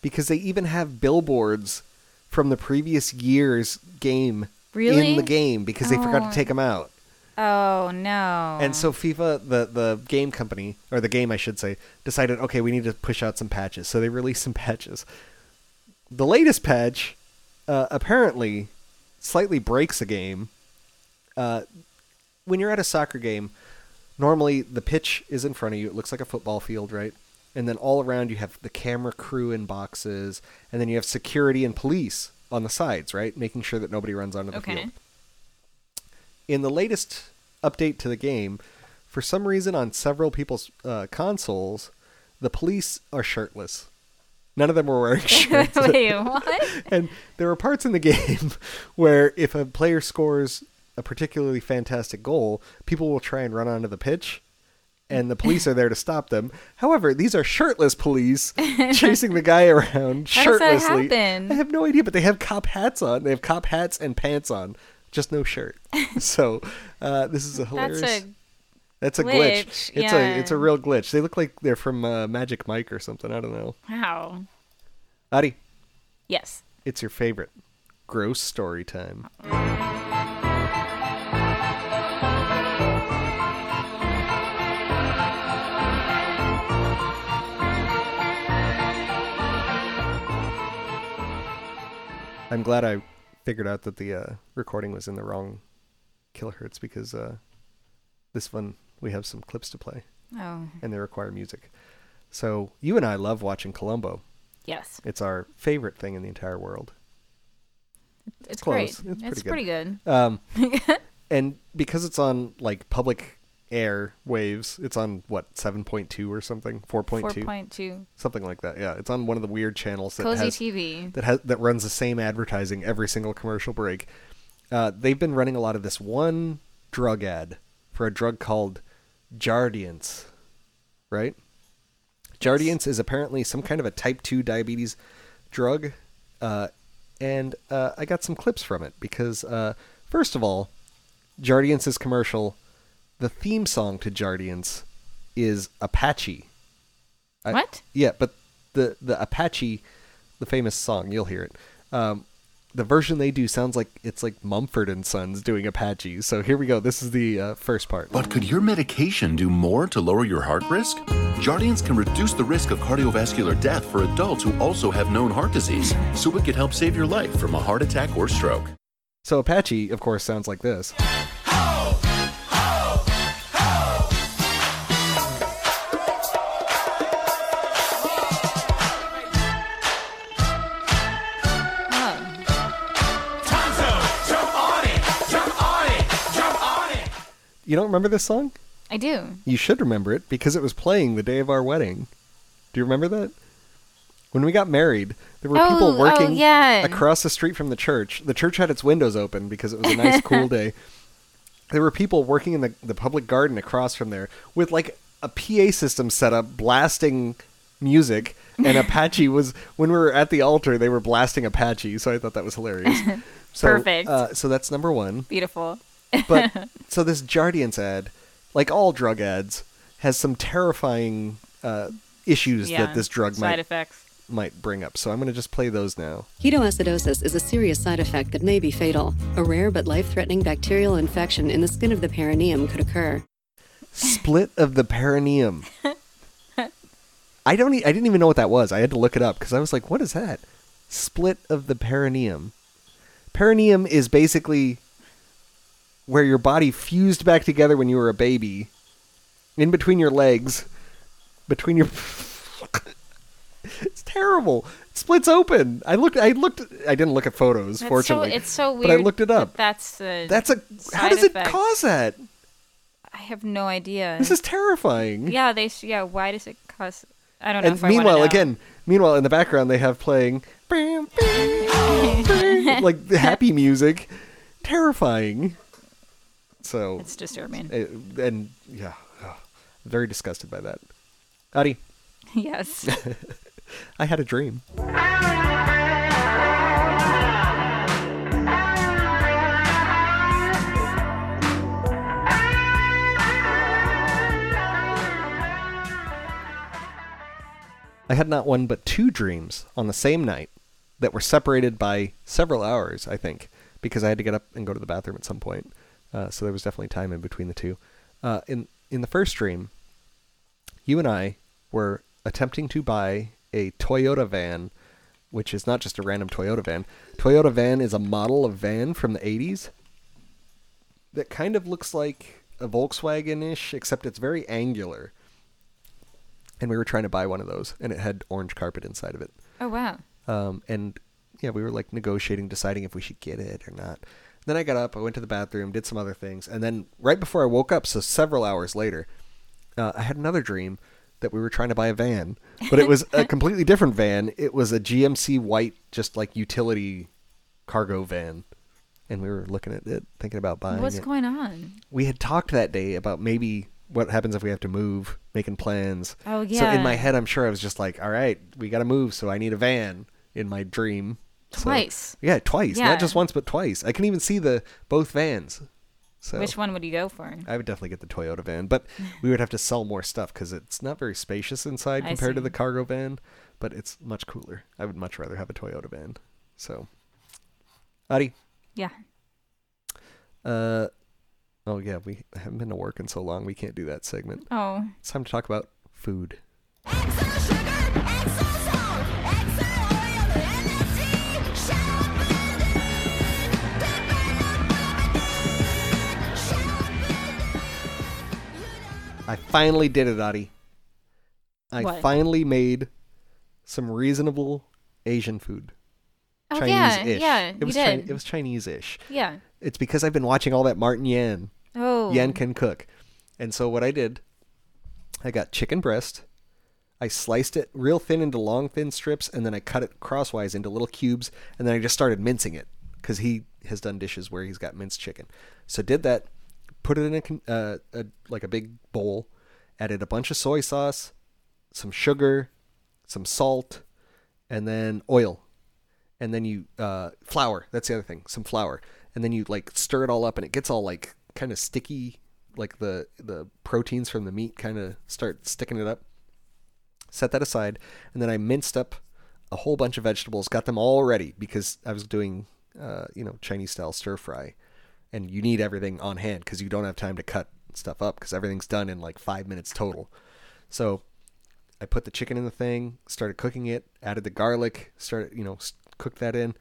because they even have billboards from the previous year's game Really? in the game because they forgot Oh. to take them out. oh no. And so FIFA, the the game company or the game I should say, decided okay, we need to push out some patches. So they released some patches. The latest patch uh, apparently slightly breaks a game. Uh, when you're at a soccer game, normally the pitch is in front of you. It looks like a football field, right? and then all around you have the camera crew in boxes, and then you have security and police on the sides, right, making sure that nobody runs onto the Okay. field. In the latest update to the game, for some reason on several people's uh, consoles, the police are shirtless. None of them were wearing shirts. Wait, what? and there are parts in the game where if a player scores a particularly fantastic goal, people will try and run onto the pitch. And the police are there to stop them. However, these are shirtless police chasing the guy around How does that shirtlessly. I have no idea, but they have cop hats on. They have cop hats and pants on, just no shirt. so uh, this is a hilarious. That's a That's a glitch. glitch, It's yeah. a it's a real glitch. They look like they're from uh, Magic Mike or something. I don't know. wow. Adi, Yes. it's your favorite. Gross story time. I'm glad I figured out that the uh, recording was in the wrong kilohertz because uh, this one we have some clips to play Oh. and they require music. So you and I love watching Columbo. Yes. It's our favorite thing in the entire world. It's close. great. It's It's pretty pretty good. good. Um, and because it's on like public air waves, it's on what seven point two or something, four point two, 4.2. something like that. Yeah, it's on one of the weird channels that Cozi has TV. that has that runs the same advertising every single commercial break. Uh, they've been running a lot of this one drug ad for a drug called Jardiance, right? Jardiance is apparently some kind of a type 2 diabetes drug. Uh, and uh, I got some clips from it because, uh, first of all, Jardiance's commercial, the theme song to Jardiance is Apache. I- What? Yeah, but the, the Apache, the famous song, you'll hear it. Um, the version they do sounds like it's like Mumford and Sons doing Apache. So here we go. This is the uh, first part. But could your medication do more to lower your heart risk? Jardiance can reduce the risk of cardiovascular death for adults who also have known heart disease, so it could help save your life from a heart attack or stroke. So Apache, of course, sounds like this. You don't remember this song? I do. You should remember it because it was playing the day of our wedding. Do you remember that? When we got married, there were Oh, people oh, working yeah. across the street from the church. The church had its windows open because it was a nice, cool day. There were people working in the, the public garden across from there with like a PA system set up blasting music. And Apache was, when we were at the altar, they were blasting Apache. So I thought that was hilarious. So, Perfect. Uh, so that's number one Beautiful. But so this Jardiance ad, like all drug ads, has some terrifying uh, issues yeah. that this drug Side might effects. might bring up. So I'm going to just play those now. Ketoacidosis is a serious side effect that may be fatal. A rare but life threatening bacterial infection in the skin of the perineum could occur. Split of the perineum. I don't. E- I didn't even know what that was. I had to look it up because I was like, "What is that?" Split of the perineum. Perineum is basically where your body fused back together when you were a baby, in between your legs, between your. it's terrible. It splits open. I looked. I looked. I didn't look at photos, fortunately. So, it's so weird. But I looked it up. that That's the. That's a. How does it cause that? I have no idea. This is terrifying. Yeah, they. Yeah, why does it cause? I don't know. And meanwhile, again, meanwhile in the background they have playing bam, bam, bam, like happy music, terrifying. So It's disturbing. uh, and yeah, ugh, very disgusted by that. Adi, yes. I had a dream. I had not one but two dreams on the same night that were separated by several hours, I think, because I had to get up and go to the bathroom at some point. Uh, so there was definitely time in between the two. Uh, in in the first dream, you and I were attempting to buy a Toyota van, which is not just a random Toyota van. Toyota van is a model of van from the 80s that kind of looks like a Volkswagen ish, except it's very angular. and we were trying to buy one of those, and it had orange carpet inside of it. Oh wow. Um, and yeah, we were like negotiating, deciding if we should get it or not. Then I got up, I went to the bathroom, did some other things, and then right before I woke up, so several hours later, uh, I had another dream that we were trying to buy a van, but it was a completely different van. It was a GMC white, just like utility cargo van, and we were looking at it, thinking about buying What's it. going on? we had talked that day about maybe what happens if we have to move, making plans. Oh, yeah. So in my head, I'm sure I was just like, all right, we got to move, so I need a van in my dream. So- Twice. yeah, twice. Yeah. Not just once, but twice. I can even see the both vans. So Which one would you go for? I would definitely get the Toyota van, but we would have to sell more stuff because it's not very spacious inside compared to the cargo van, but it's much cooler. I would much rather have a Toyota van. So, Adi, Yeah. uh, oh yeah, we haven't been to work in so long. We can't do that segment. Oh. It's time to talk about food. I finally did it, Adi. I What? finally made some reasonable Asian food. Oh, yeah, Chinese-ish. yeah, it you was Chi- did. it was Chinese-ish. Yeah. It's because I've been watching all that Martin Yan. Oh. Yan can cook. And so what I did, I got chicken breast. I sliced it real thin into long thin strips and then I cut it crosswise into little cubes and then I just started mincing it cuz he has done dishes where he's got minced chicken. So did that, put it in a, uh, a like a big bowl, added a bunch of soy sauce, some sugar, some salt, and then oil and then you uh, flour. That's the other thing, some flour, and then you like stir it all up, and it gets all like kind of sticky, like the the proteins from the meat kind of start sticking it up. Set that aside, and then I minced up a whole bunch of vegetables, got them all ready because I was doing uh, you know Chinese style stir fry, and you need everything on hand because you don't have time to cut stuff up because everything's done in like five minutes total. So I put the chicken in the thing, started cooking it, added the garlic, started, you know, cooked that in,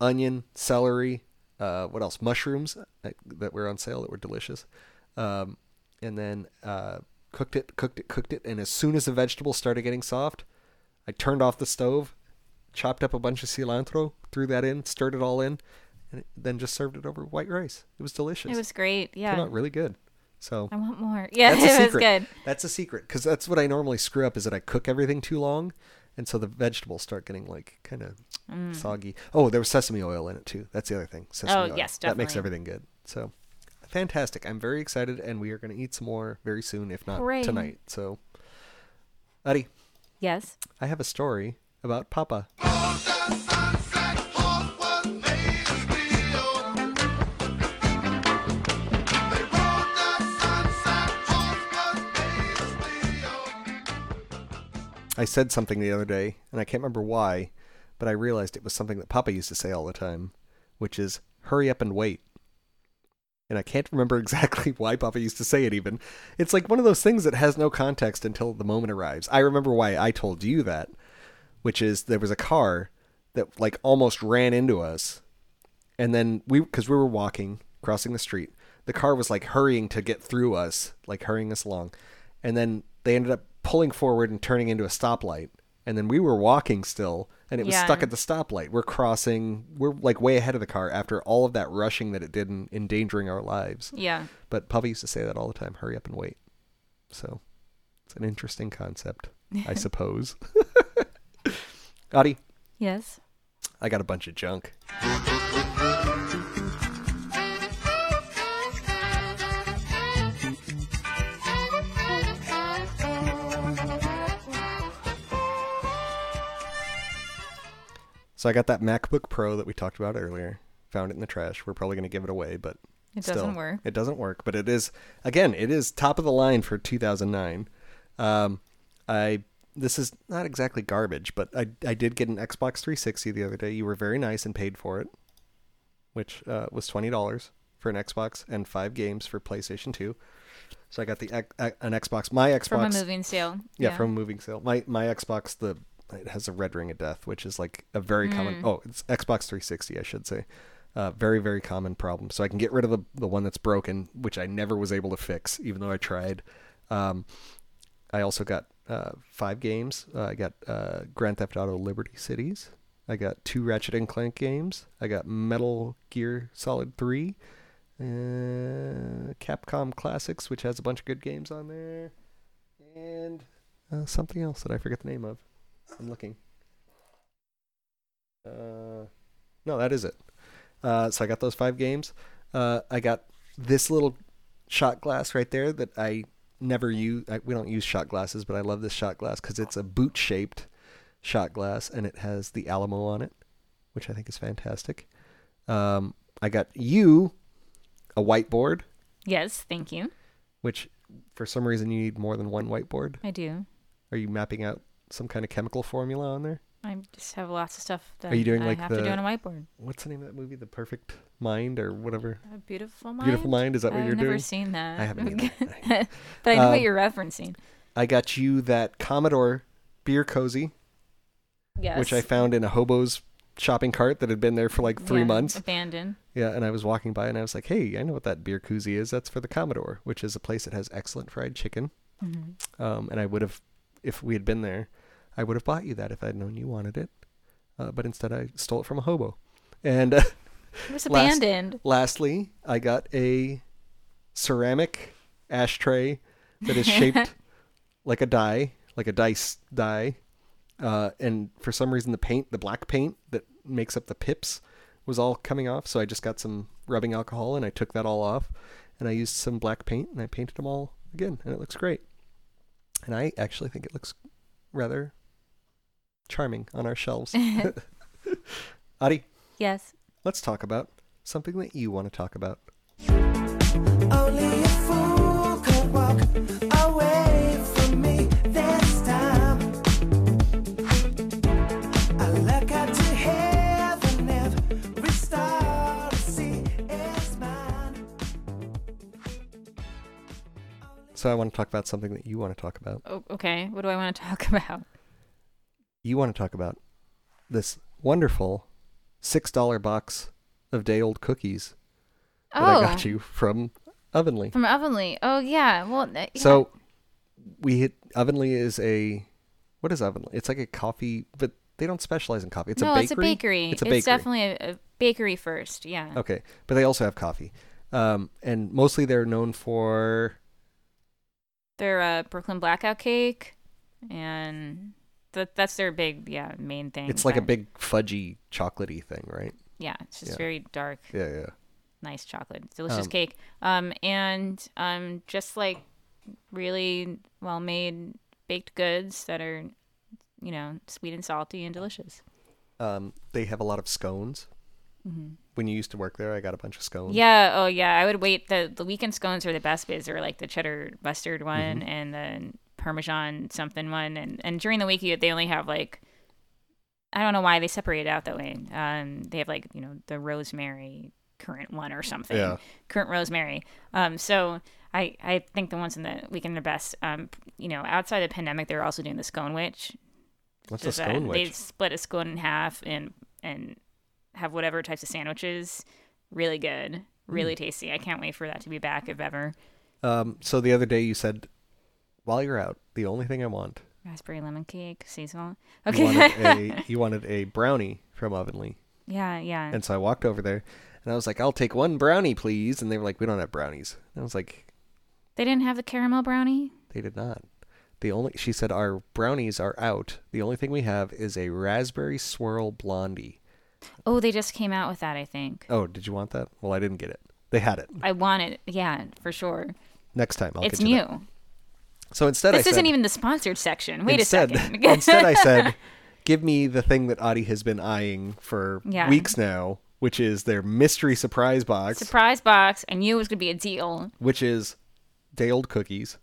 onion, celery, uh, what else? Mushrooms uh, that were on sale that were delicious. Um, and then uh, cooked it, cooked it, cooked it. And as soon as the vegetables started getting soft, I turned off the stove, chopped up a bunch of cilantro, threw that in, stirred it all in, and then just served it over white rice. It was delicious. It was great. Yeah. out really good. So I want more. Yeah, that's a it was secret. good. That's a secret because that's what I normally screw up is that I cook everything too long, and so the vegetables start getting like kind of Mm. soggy. Oh, there was sesame oil in it too. That's the other thing. Sesame Oh, oil. yes, That makes everything good. So fantastic. I'm very excited, and we are going to eat some more very soon, if not Hooray. tonight. So, Adi, Yes. I have a story about Papa. I said something the other day, and I can't remember why, but I realized it was something that Papa used to say all the time, which is "hurry up and wait." And I can't remember exactly why Papa used to say it. Even it's like one of those things that has no context until the moment arrives. I remember why I told you that, which is there was a car that like almost ran into us, and then we because we were walking crossing the street, the car was like hurrying to get through us, like hurrying us along, and then they ended up pulling forward and turning into a stoplight. And then we were walking still, and it was Yeah. stuck at the stoplight. We're crossing. We're like way ahead of the car after all of that rushing that it did in endangering our lives. Yeah. But Papa used to say that all the time. Hurry up and wait. So it's an interesting concept, I suppose. Adi, Yes. I got a bunch of junk. So I got that MacBook Pro that we talked about earlier. Found it in the trash. We're probably going to give it away, but It still, doesn't work. It doesn't work, but it is again, it is top of the line for 2009. Um, I this is not exactly garbage, but I I did get an Xbox 360 the other day. You were very nice and paid for it, which uh, was twenty dollars for an Xbox and five games for PlayStation 2. So I got the an Xbox, my Xbox From a moving sale. Yeah, Yeah. from a moving sale. My my Xbox the it has a red ring of death, which is like a very common. Mm. Oh, it's Xbox 360, I should say. Uh, very very common problem. So I can get rid of the the one that's broken, which I never was able to fix, even though I tried. Um, I also got uh, five games. Uh, I got uh, Grand Theft Auto Liberty Cities. I got two Ratchet and Clank games. I got Metal Gear Solid 3. Uh, Capcom Classics, which has a bunch of good games on there. And uh, something else that I forget the name of. I'm looking. Uh, no, that is it. Uh, so I got those five games. Uh, I got this little shot glass right there that I never use. I, we don't use shot glasses, but I love this shot glass because it's a boot shaped shot glass and it has the Alamo on it, which I think is fantastic. Um, I got you a whiteboard, Yes, thank you. which for some reason you need more than one whiteboard. I do. Are you mapping out some kind of chemical formula on there? I just have lots of stuff that Are you doing I like have the to do on a whiteboard. What's the name of that movie? The Perfect Mind or whatever. A beautiful mind. Beautiful Mind. Is that what I've you're doing? I've never seen that. I haven't either. but I know what Um, you're referencing. I got you that Commodore beer cozy, Yes. which I found in a hobo's shopping cart that had been there for like three Yeah, months. Abandoned. Yeah, and I was walking by and I was like, "Hey, I know what that beer koozie is. That's for the Commodore, which is a place that has excellent fried chicken." Mm-hmm. Um, and I would have, if we had been there, I would have bought you that if I'd known you wanted it. Uh, but instead, I stole it from a hobo. And uh, It was last- abandoned. lastly, I got a ceramic ashtray that is shaped like a die, like a dice die. Uh, and for some reason, the paint, the black paint that makes up the pips, was all coming off. So I just got some rubbing alcohol and I took that all off, and I used some black paint and I painted them all again, and it looks great. And I actually think it looks rather charming on our shelves. Adi, Yes. let's talk about something that you want to talk about. Only a fool could walk away from me this time. I look up to heaven, every star to see is mine. So I want to talk about something that you want to talk about. O- okay. What do I want to talk about? You want to talk about this wonderful six dollar box of day old cookies that I got Oh. you from Ovenly. From Ovenly. Oh yeah. Well. uh, yeah. So we hit Ovenly is a what is Ovenly? It's like a coffee, but they don't specialize in coffee. It's no, a bakery. it's a bakery. It's a bakery. definitely a, a bakery first. Yeah. Okay, but they also have coffee, um, and mostly they're known for Their uh, Brooklyn Blackout Cake, and that that's their big yeah main thing. it's like a big fudgy chocolatey thing, right? Yeah, it's just Yeah. very dark. Yeah, yeah. Nice chocolate, delicious Um, cake. Um, and um, just like really well made baked goods that are, you know, sweet and salty and delicious. Um, they have a lot of scones. Mhm. When you used to work there, I got a bunch of scones. Yeah. Oh, yeah. I would wait. the The weekend scones are the best biz. They're like the cheddar mustard one Mhm. and the parmesan something one. And and during the week, you, they only have like I don't know why they separate it out that way. Um, they have like you know the rosemary currant one or something. Yeah. Currant rosemary. Um, so I I think the ones in the weekend are best. Um, you know, outside the pandemic, they're also doing the scone witch. What's a that scone They witch? split a scone in half and and have whatever types of sandwiches. Really good, really Mm. tasty. I can't wait for that to be back if ever. Um, so the other day you said, while you're out, the only thing I want. Raspberry lemon cake, seasonal. You Okay. wanted a you wanted a brownie from Ovenly. yeah, yeah. And so I walked over there, and I was like, "I'll take one brownie, please." And they were like, "We don't have brownies." And I was like, they didn't have the caramel brownie. "They did not." The only she said our brownies are out. The only thing we have is a raspberry swirl blondie. Oh, they just came out with that. I think. Oh, did you want that? Well, I didn't get it. They had it. I want it. Yeah, for sure. Next time, I'll it's get you new. that. So instead, this I isn't said, even the sponsored section. Wait instead, a second. instead, I said, "Give me the thing that Adi has been eyeing for Yeah. weeks now, which is their mystery surprise box, surprise box. I knew it was gonna be a deal. which is day old cookies.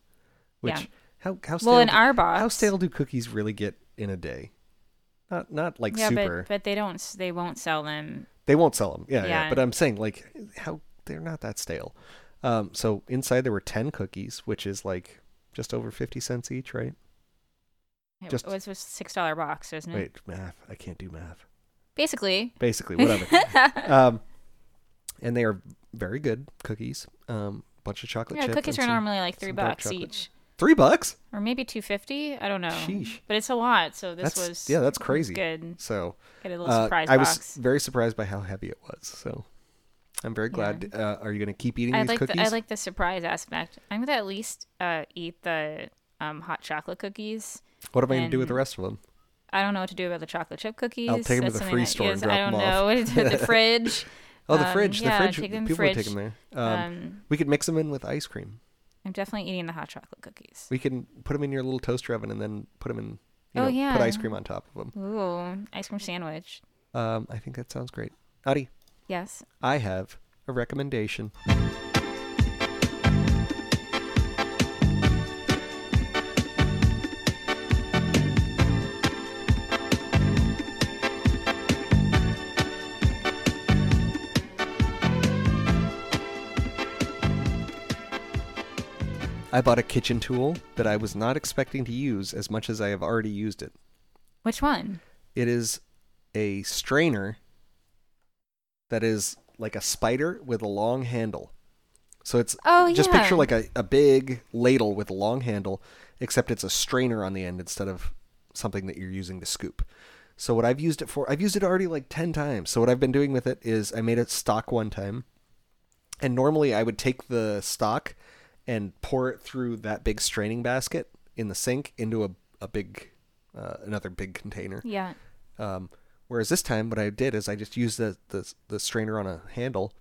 Which Yeah. how how stale Well, in do- our box- how stale do cookies really get in a day? Not not like yeah, super. but but they don't. They won't sell them. They won't sell them. Yeah, yeah, Yeah. But I'm saying like how they're not that stale. Um, so inside there were ten cookies, which is like just over fifty cents each, right? It Just- was a six dollar box, isn't it? Wait, math. I can't do math. Basically. Basically, whatever. um, and they are very good cookies. Um, bunch of chocolate chips. Yeah, cookies are some- normally like three bucks each. Three bucks? or maybe 250. I don't know. Sheesh. But it's a lot. So this that's was yeah, that's crazy. Good. So Get a little uh, surprise I was very surprised by how heavy it was. So I'm very glad. Uh, are you going to keep eating I these like cookies? the, I like the surprise aspect. I'm gonna at least uh, eat the um, hot chocolate cookies. what am I going to do with the rest of them? I don't know what to do about the chocolate chip cookies. take 'em to That's to the free store and drop I don't 'em know off. what to do with the fridge. Oh, the Um, fridge. yeah, the fridge. take them People fridge. would take them there. Um, Um, we could mix them in with ice cream. I'm definitely eating the hot chocolate cookies. We can put them in your little toaster oven and then put them in. You Oh, know, yeah. Put ice cream on top of them. Ooh, ice cream sandwich. Um, I think that sounds great. Adi, Yes. I have a recommendation. I bought a kitchen tool that I was not expecting to use as much as I have already used it. Which one? It is a strainer that is like a spider with a long handle. So it's Oh, just yeah. picture like a, a big ladle with a long handle, except it's a strainer on the end instead of something that you're using to scoop. So what I've used it for, I've used it already like 10 times. So what I've been doing with it is I made it stock one time. And normally I would take the stock and pour it through that big straining basket in the sink into a, a big, uh, another big container. Yeah. Um, whereas this time, what I did is I just used the, the the strainer on a handle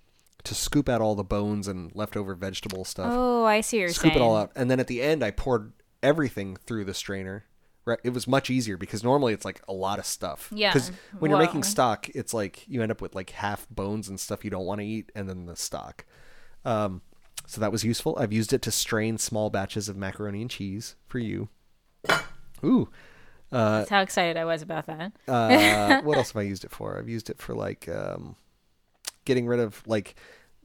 to scoop out all the bones and leftover vegetable stuff. Oh, I see what you're scoop it all out, and then at the end, I poured everything through the strainer. Right, it was much easier because normally it's like a lot of stuff. Yeah, Because when you're making stock, it's like you end up with like half bones and stuff you don't want to eat, and then the stock. Um, so that was useful. I've used it to strain small batches of macaroni and cheese for you. Ooh. Uh, That's how excited I was about that. uh, what else have I used it for? I've used it for like um, getting rid of like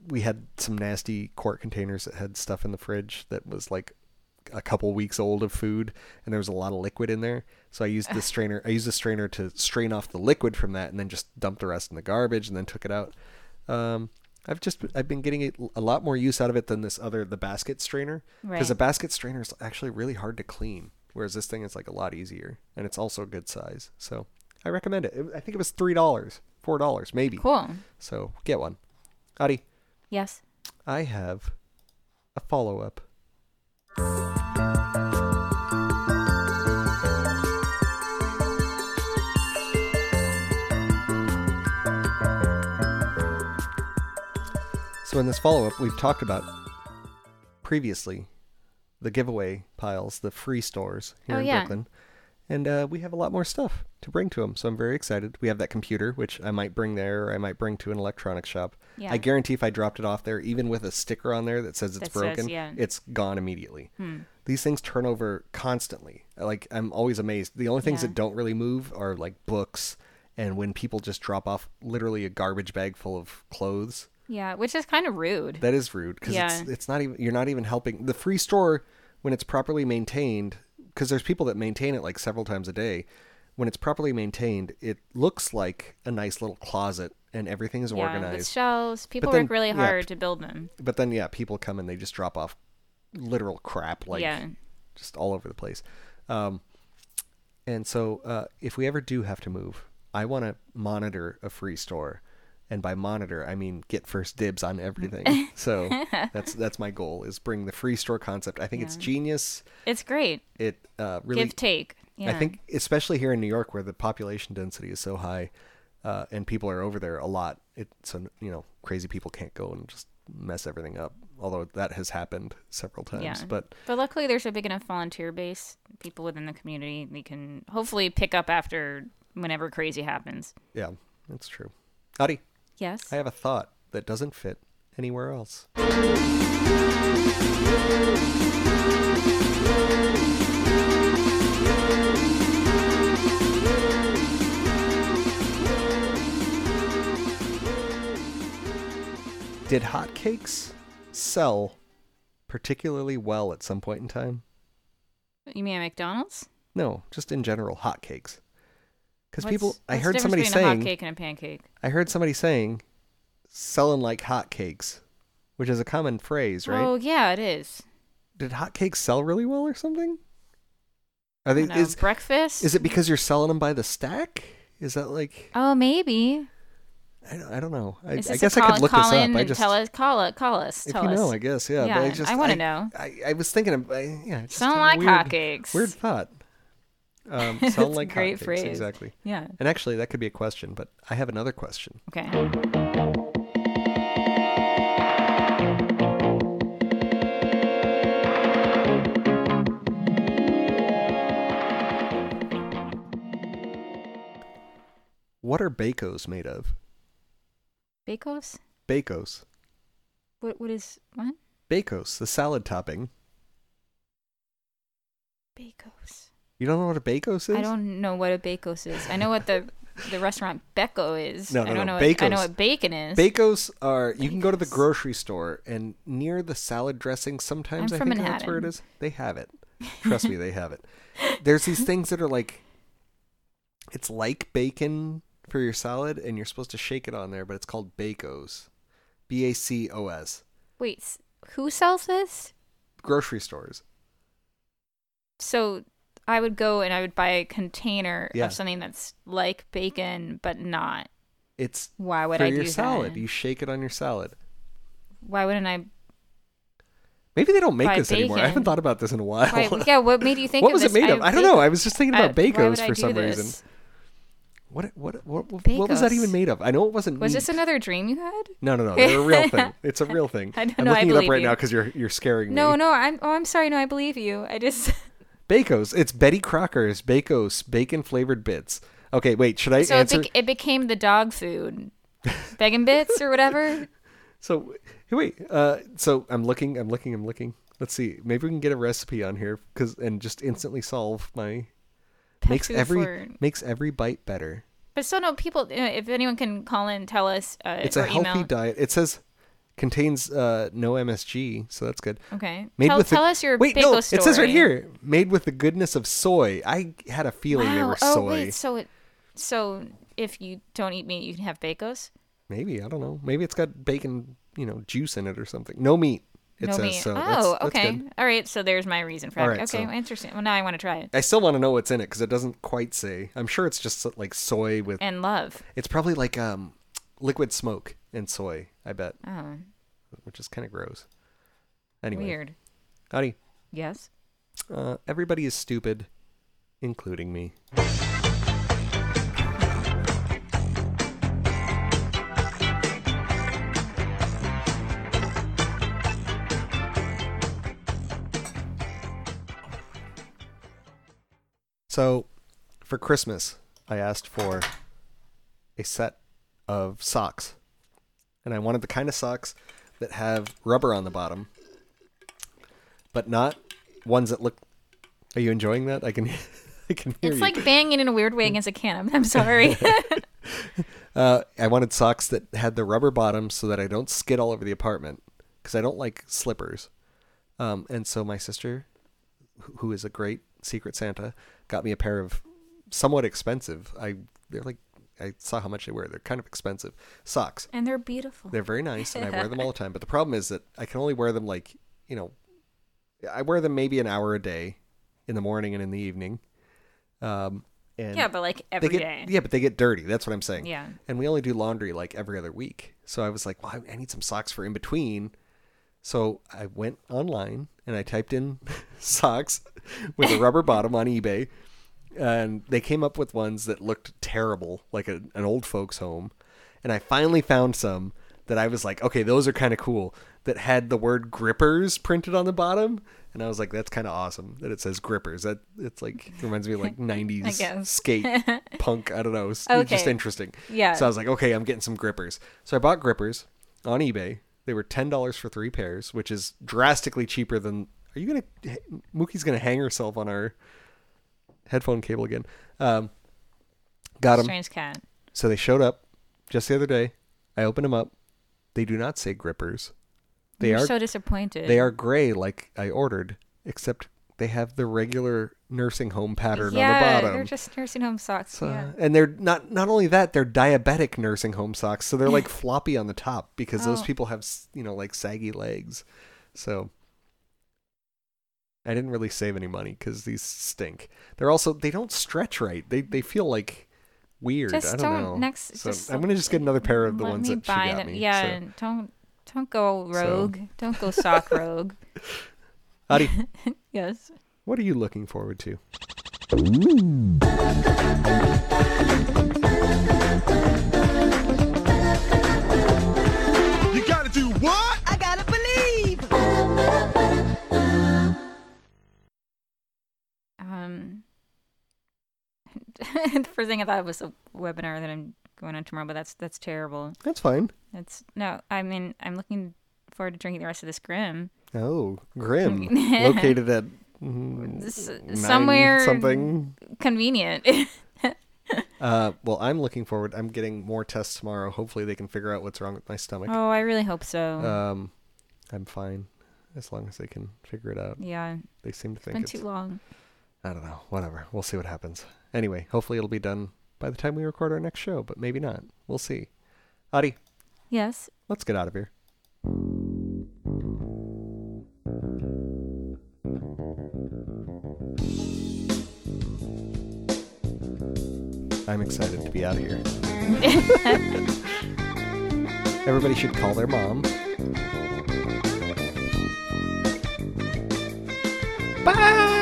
we had some nasty quart containers that had stuff in the fridge that was like a couple weeks old of food and there was a lot of liquid in there. So I used the strainer I used the strainer to strain off the liquid from that and then just dump the rest in the garbage and then took it out. Um, I've just I've been getting a lot more use out of it than this other the basket strainer because Right. the basket strainer is actually really hard to clean whereas this thing is like a lot easier and it's also a good size. So I recommend it. It- I think it was three dollars, four dollars, maybe. Cool. So get one. Adi, Yes. I have a follow up. So in this follow up, we've talked about previously the giveaway piles, the free stores here Oh, in yeah. Brooklyn. And uh, we have a lot more stuff to bring to them, so I'm very excited. We have that computer, which I might bring there, or I might bring to an electronics shop. Yeah. I guarantee if I dropped it off there, even with a sticker on there that says it's That says, broken, yeah. it's gone immediately. Hmm. These things turn over constantly. Like I'm always amazed. The only things Yeah. that don't really move are like books, and when people just drop off literally a garbage bag full of clothes. Yeah, which is kind of rude. That is rude because Yeah. it's it's not even you're not even helping the free store when it's properly maintained. Because there's people that maintain it like several times a day. When it's properly maintained, it looks like a nice little closet and everything is organized. yeah, with organized. shelves. People then- work really yeah, hard to build them. But then yeah, people come and they just drop off literal crap like Yeah. just all over the place. Um, and so uh, if we ever do have to move, I want to monitor a free store. And by monitor, I mean get first dibs on everything. so that's that's my goal is bring the free store concept. I think it's genius. It's great. It uh, really Give take. I think especially here in New York where the population density is so high, uh, and people are over there a lot. It so you know crazy people can't go and just mess everything up. Although that has happened several times, Yeah. but but luckily there's a big enough volunteer base, people within the community we can hopefully pick up after whenever crazy happens. yeah, that's true. Adi, Yes. I have a thought that doesn't fit anywhere else. Did hotcakes sell particularly well at some point in time? You mean at McDonald's? No, just in general, hotcakes. Because people, I heard somebody saying, a and a pancake. I heard somebody saying, selling like hotcakes, which is a common phrase, right? Oh yeah, it is. did hotcakes sell really well or something? Are I they know, is breakfast? is it because you're selling them by the stack? Is that like Oh, maybe. I don't, I don't know. I, I guess a I call, could look call this up. I just tell us, call it, call us, if you us. know, I guess yeah. but I just want to know. I, I was thinking of I, yeah. Just Sound like weird, hotcakes. Weird thought. Um, sound a like great hotcakes, phrase. exactly. Yeah. And actually, that could be a question, but I have another question. Okay. What are bacos made of? Bacos? Bacos. What? What is what? Bacos, the salad topping. Bacos. You don't know what a bacos is? I don't know what a bacos is. I know what the the restaurant Becco is. No, I no, don't no. know. What, I know what bacon is. Bacos are you can go to the grocery store and near the salad dressing sometimes I'm I from think that's where it is. They have it. Trust me, they have it. There's these things that are like it's like bacon for your salad and you're supposed to shake it on there, but it's called Bacos. B A C O S. Wait, who sells this? Grocery stores. So I would go and I would buy a container Yeah. of something that's like bacon but not. It's Why would for I your do salad. that? You shake it on your salad. Why wouldn't I? Maybe they don't make this anymore. I haven't thought about this in a while. Why, yeah, what made you think what of was this? it made of? I don't know. I was just thinking about why bacos would I for some this? reason. What what what what, what was that even made of? I know it wasn't Was meat. this another dream you had? No, no, no. They're a real thing. It's a real thing. I don't I'm know, I looking it up right you. now because you're you're scaring No, me. No, no. I'm. Oh, I'm sorry. No, I believe you. I just. Bacos. It's Betty Crocker's Bacos bacon flavored bits. Okay, wait. Should I so it, answer? bec- it became the dog food, bacon bits or whatever. So wait. Uh, so I'm looking. I'm looking. I'm looking. Let's see. Maybe we can get a recipe on here because and just instantly solve my Pet makes every makes every bite better. But still, no people. If anyone can call in, tell us. Uh, It's a healthy email. diet. It says contains uh, no MSG, so that's good. Okay. Made Tell- with the- tell us your wait. bagel no, it says right here, made with the goodness of soy. I had a feeling they Wow. were oh soy. wait. So it. So if you don't eat meat, you can have bacos. Maybe I don't know. Maybe it's got bacon, you know, juice in it or something. No meat. It no says meat. so. oh, that's, that's okay. good. All right. So there's my reason for that. right, okay. so- Interesting. Well, now I want to try it. I still want to know what's in it because it doesn't quite say. I'm sure it's just like soy with. And love. It's probably like um, liquid smoke and soy. I bet, Oh, which is kind of gross. Anyway, weird. Adi. Yes. Uh, everybody is stupid, including me. So, for Christmas, I asked for a set of socks. And I wanted the kind of socks that have rubber on the bottom, but not ones that look. Are you enjoying that? I can, I can hear you. It's you. like banging in a weird way against a can. I'm, I'm sorry. Uh, I wanted socks that had the rubber bottom so that I don't skid all over the apartment because I don't like slippers. Um, and so my sister, who is a great secret Santa, got me a pair of somewhat expensive. I they're like I saw how much they were. They're kind of expensive socks. and they're beautiful. They're very nice, and I wear them all the time. But the problem is that I can only wear them like you know, I wear them maybe an hour a day, in the morning and in the evening. Um, and Yeah, but, like, every get- day. Yeah, but they get dirty. That's what I'm saying. Yeah. And we only do laundry like every other week. So I was like, well, I- I need some socks for in between. So I went online and I typed in socks with a rubber bottom on eBay. And they came up with ones that looked terrible, like a, an old folks' home. And I finally found some that I was like, okay, those are kind of cool. That had the word grippers printed on the bottom. And I was like, that's kind of awesome that it says grippers. That it's like reminds me of like 90s skate punk. I don't know. It's it's just interesting. Yeah. So I was like, okay, I'm getting some grippers. So I bought grippers on eBay. They were ten dollars for three pairs, which is drastically cheaper than. Are you gonna? Mookie's gonna hang herself on our headphone cable again. Um, got them. Strange cat. So they showed up just the other day. I opened them up. They do not say grippers. They You're are so disappointed. They are gray, like I ordered, except they have the regular nursing home pattern yeah, on the bottom. they're just nursing home socks. So- yeah. And they're not not only that, they're diabetic nursing home socks, so they're like floppy on the top because those Oh. people have you know like saggy legs. So I didn't really save any money because these stink. They're also they don't stretch right. They they feel like weird. Just I don't, don't- know. next- so just I'm gonna just get another pair of the ones that she buy got them. me. Yeah, so. don't don't go rogue. Don't go sock rogue. Adi, yes. what are you looking forward to? Um, the first thing I thought was a webinar that I'm going on tomorrow, but that's that's terrible. That's fine. That's no. I mean, I'm looking forward to drinking the rest of this Grimm. Oh, Grimm, located at mm, S- somewhere something. convenient. Uh, well, I'm looking forward. I'm getting more tests tomorrow. Hopefully, they can figure out what's wrong with my stomach. oh, I really hope so. Um, I'm fine as long as they can figure it out. Yeah. They seem to It's think been it's too long. I don't know. Whatever. We'll see what happens. Anyway, hopefully it'll be done by the time we record our next show, but maybe not. We'll see. Adi, Yes. let's get out of here. I'm excited to be out of here. Everybody should call their mom. Bye.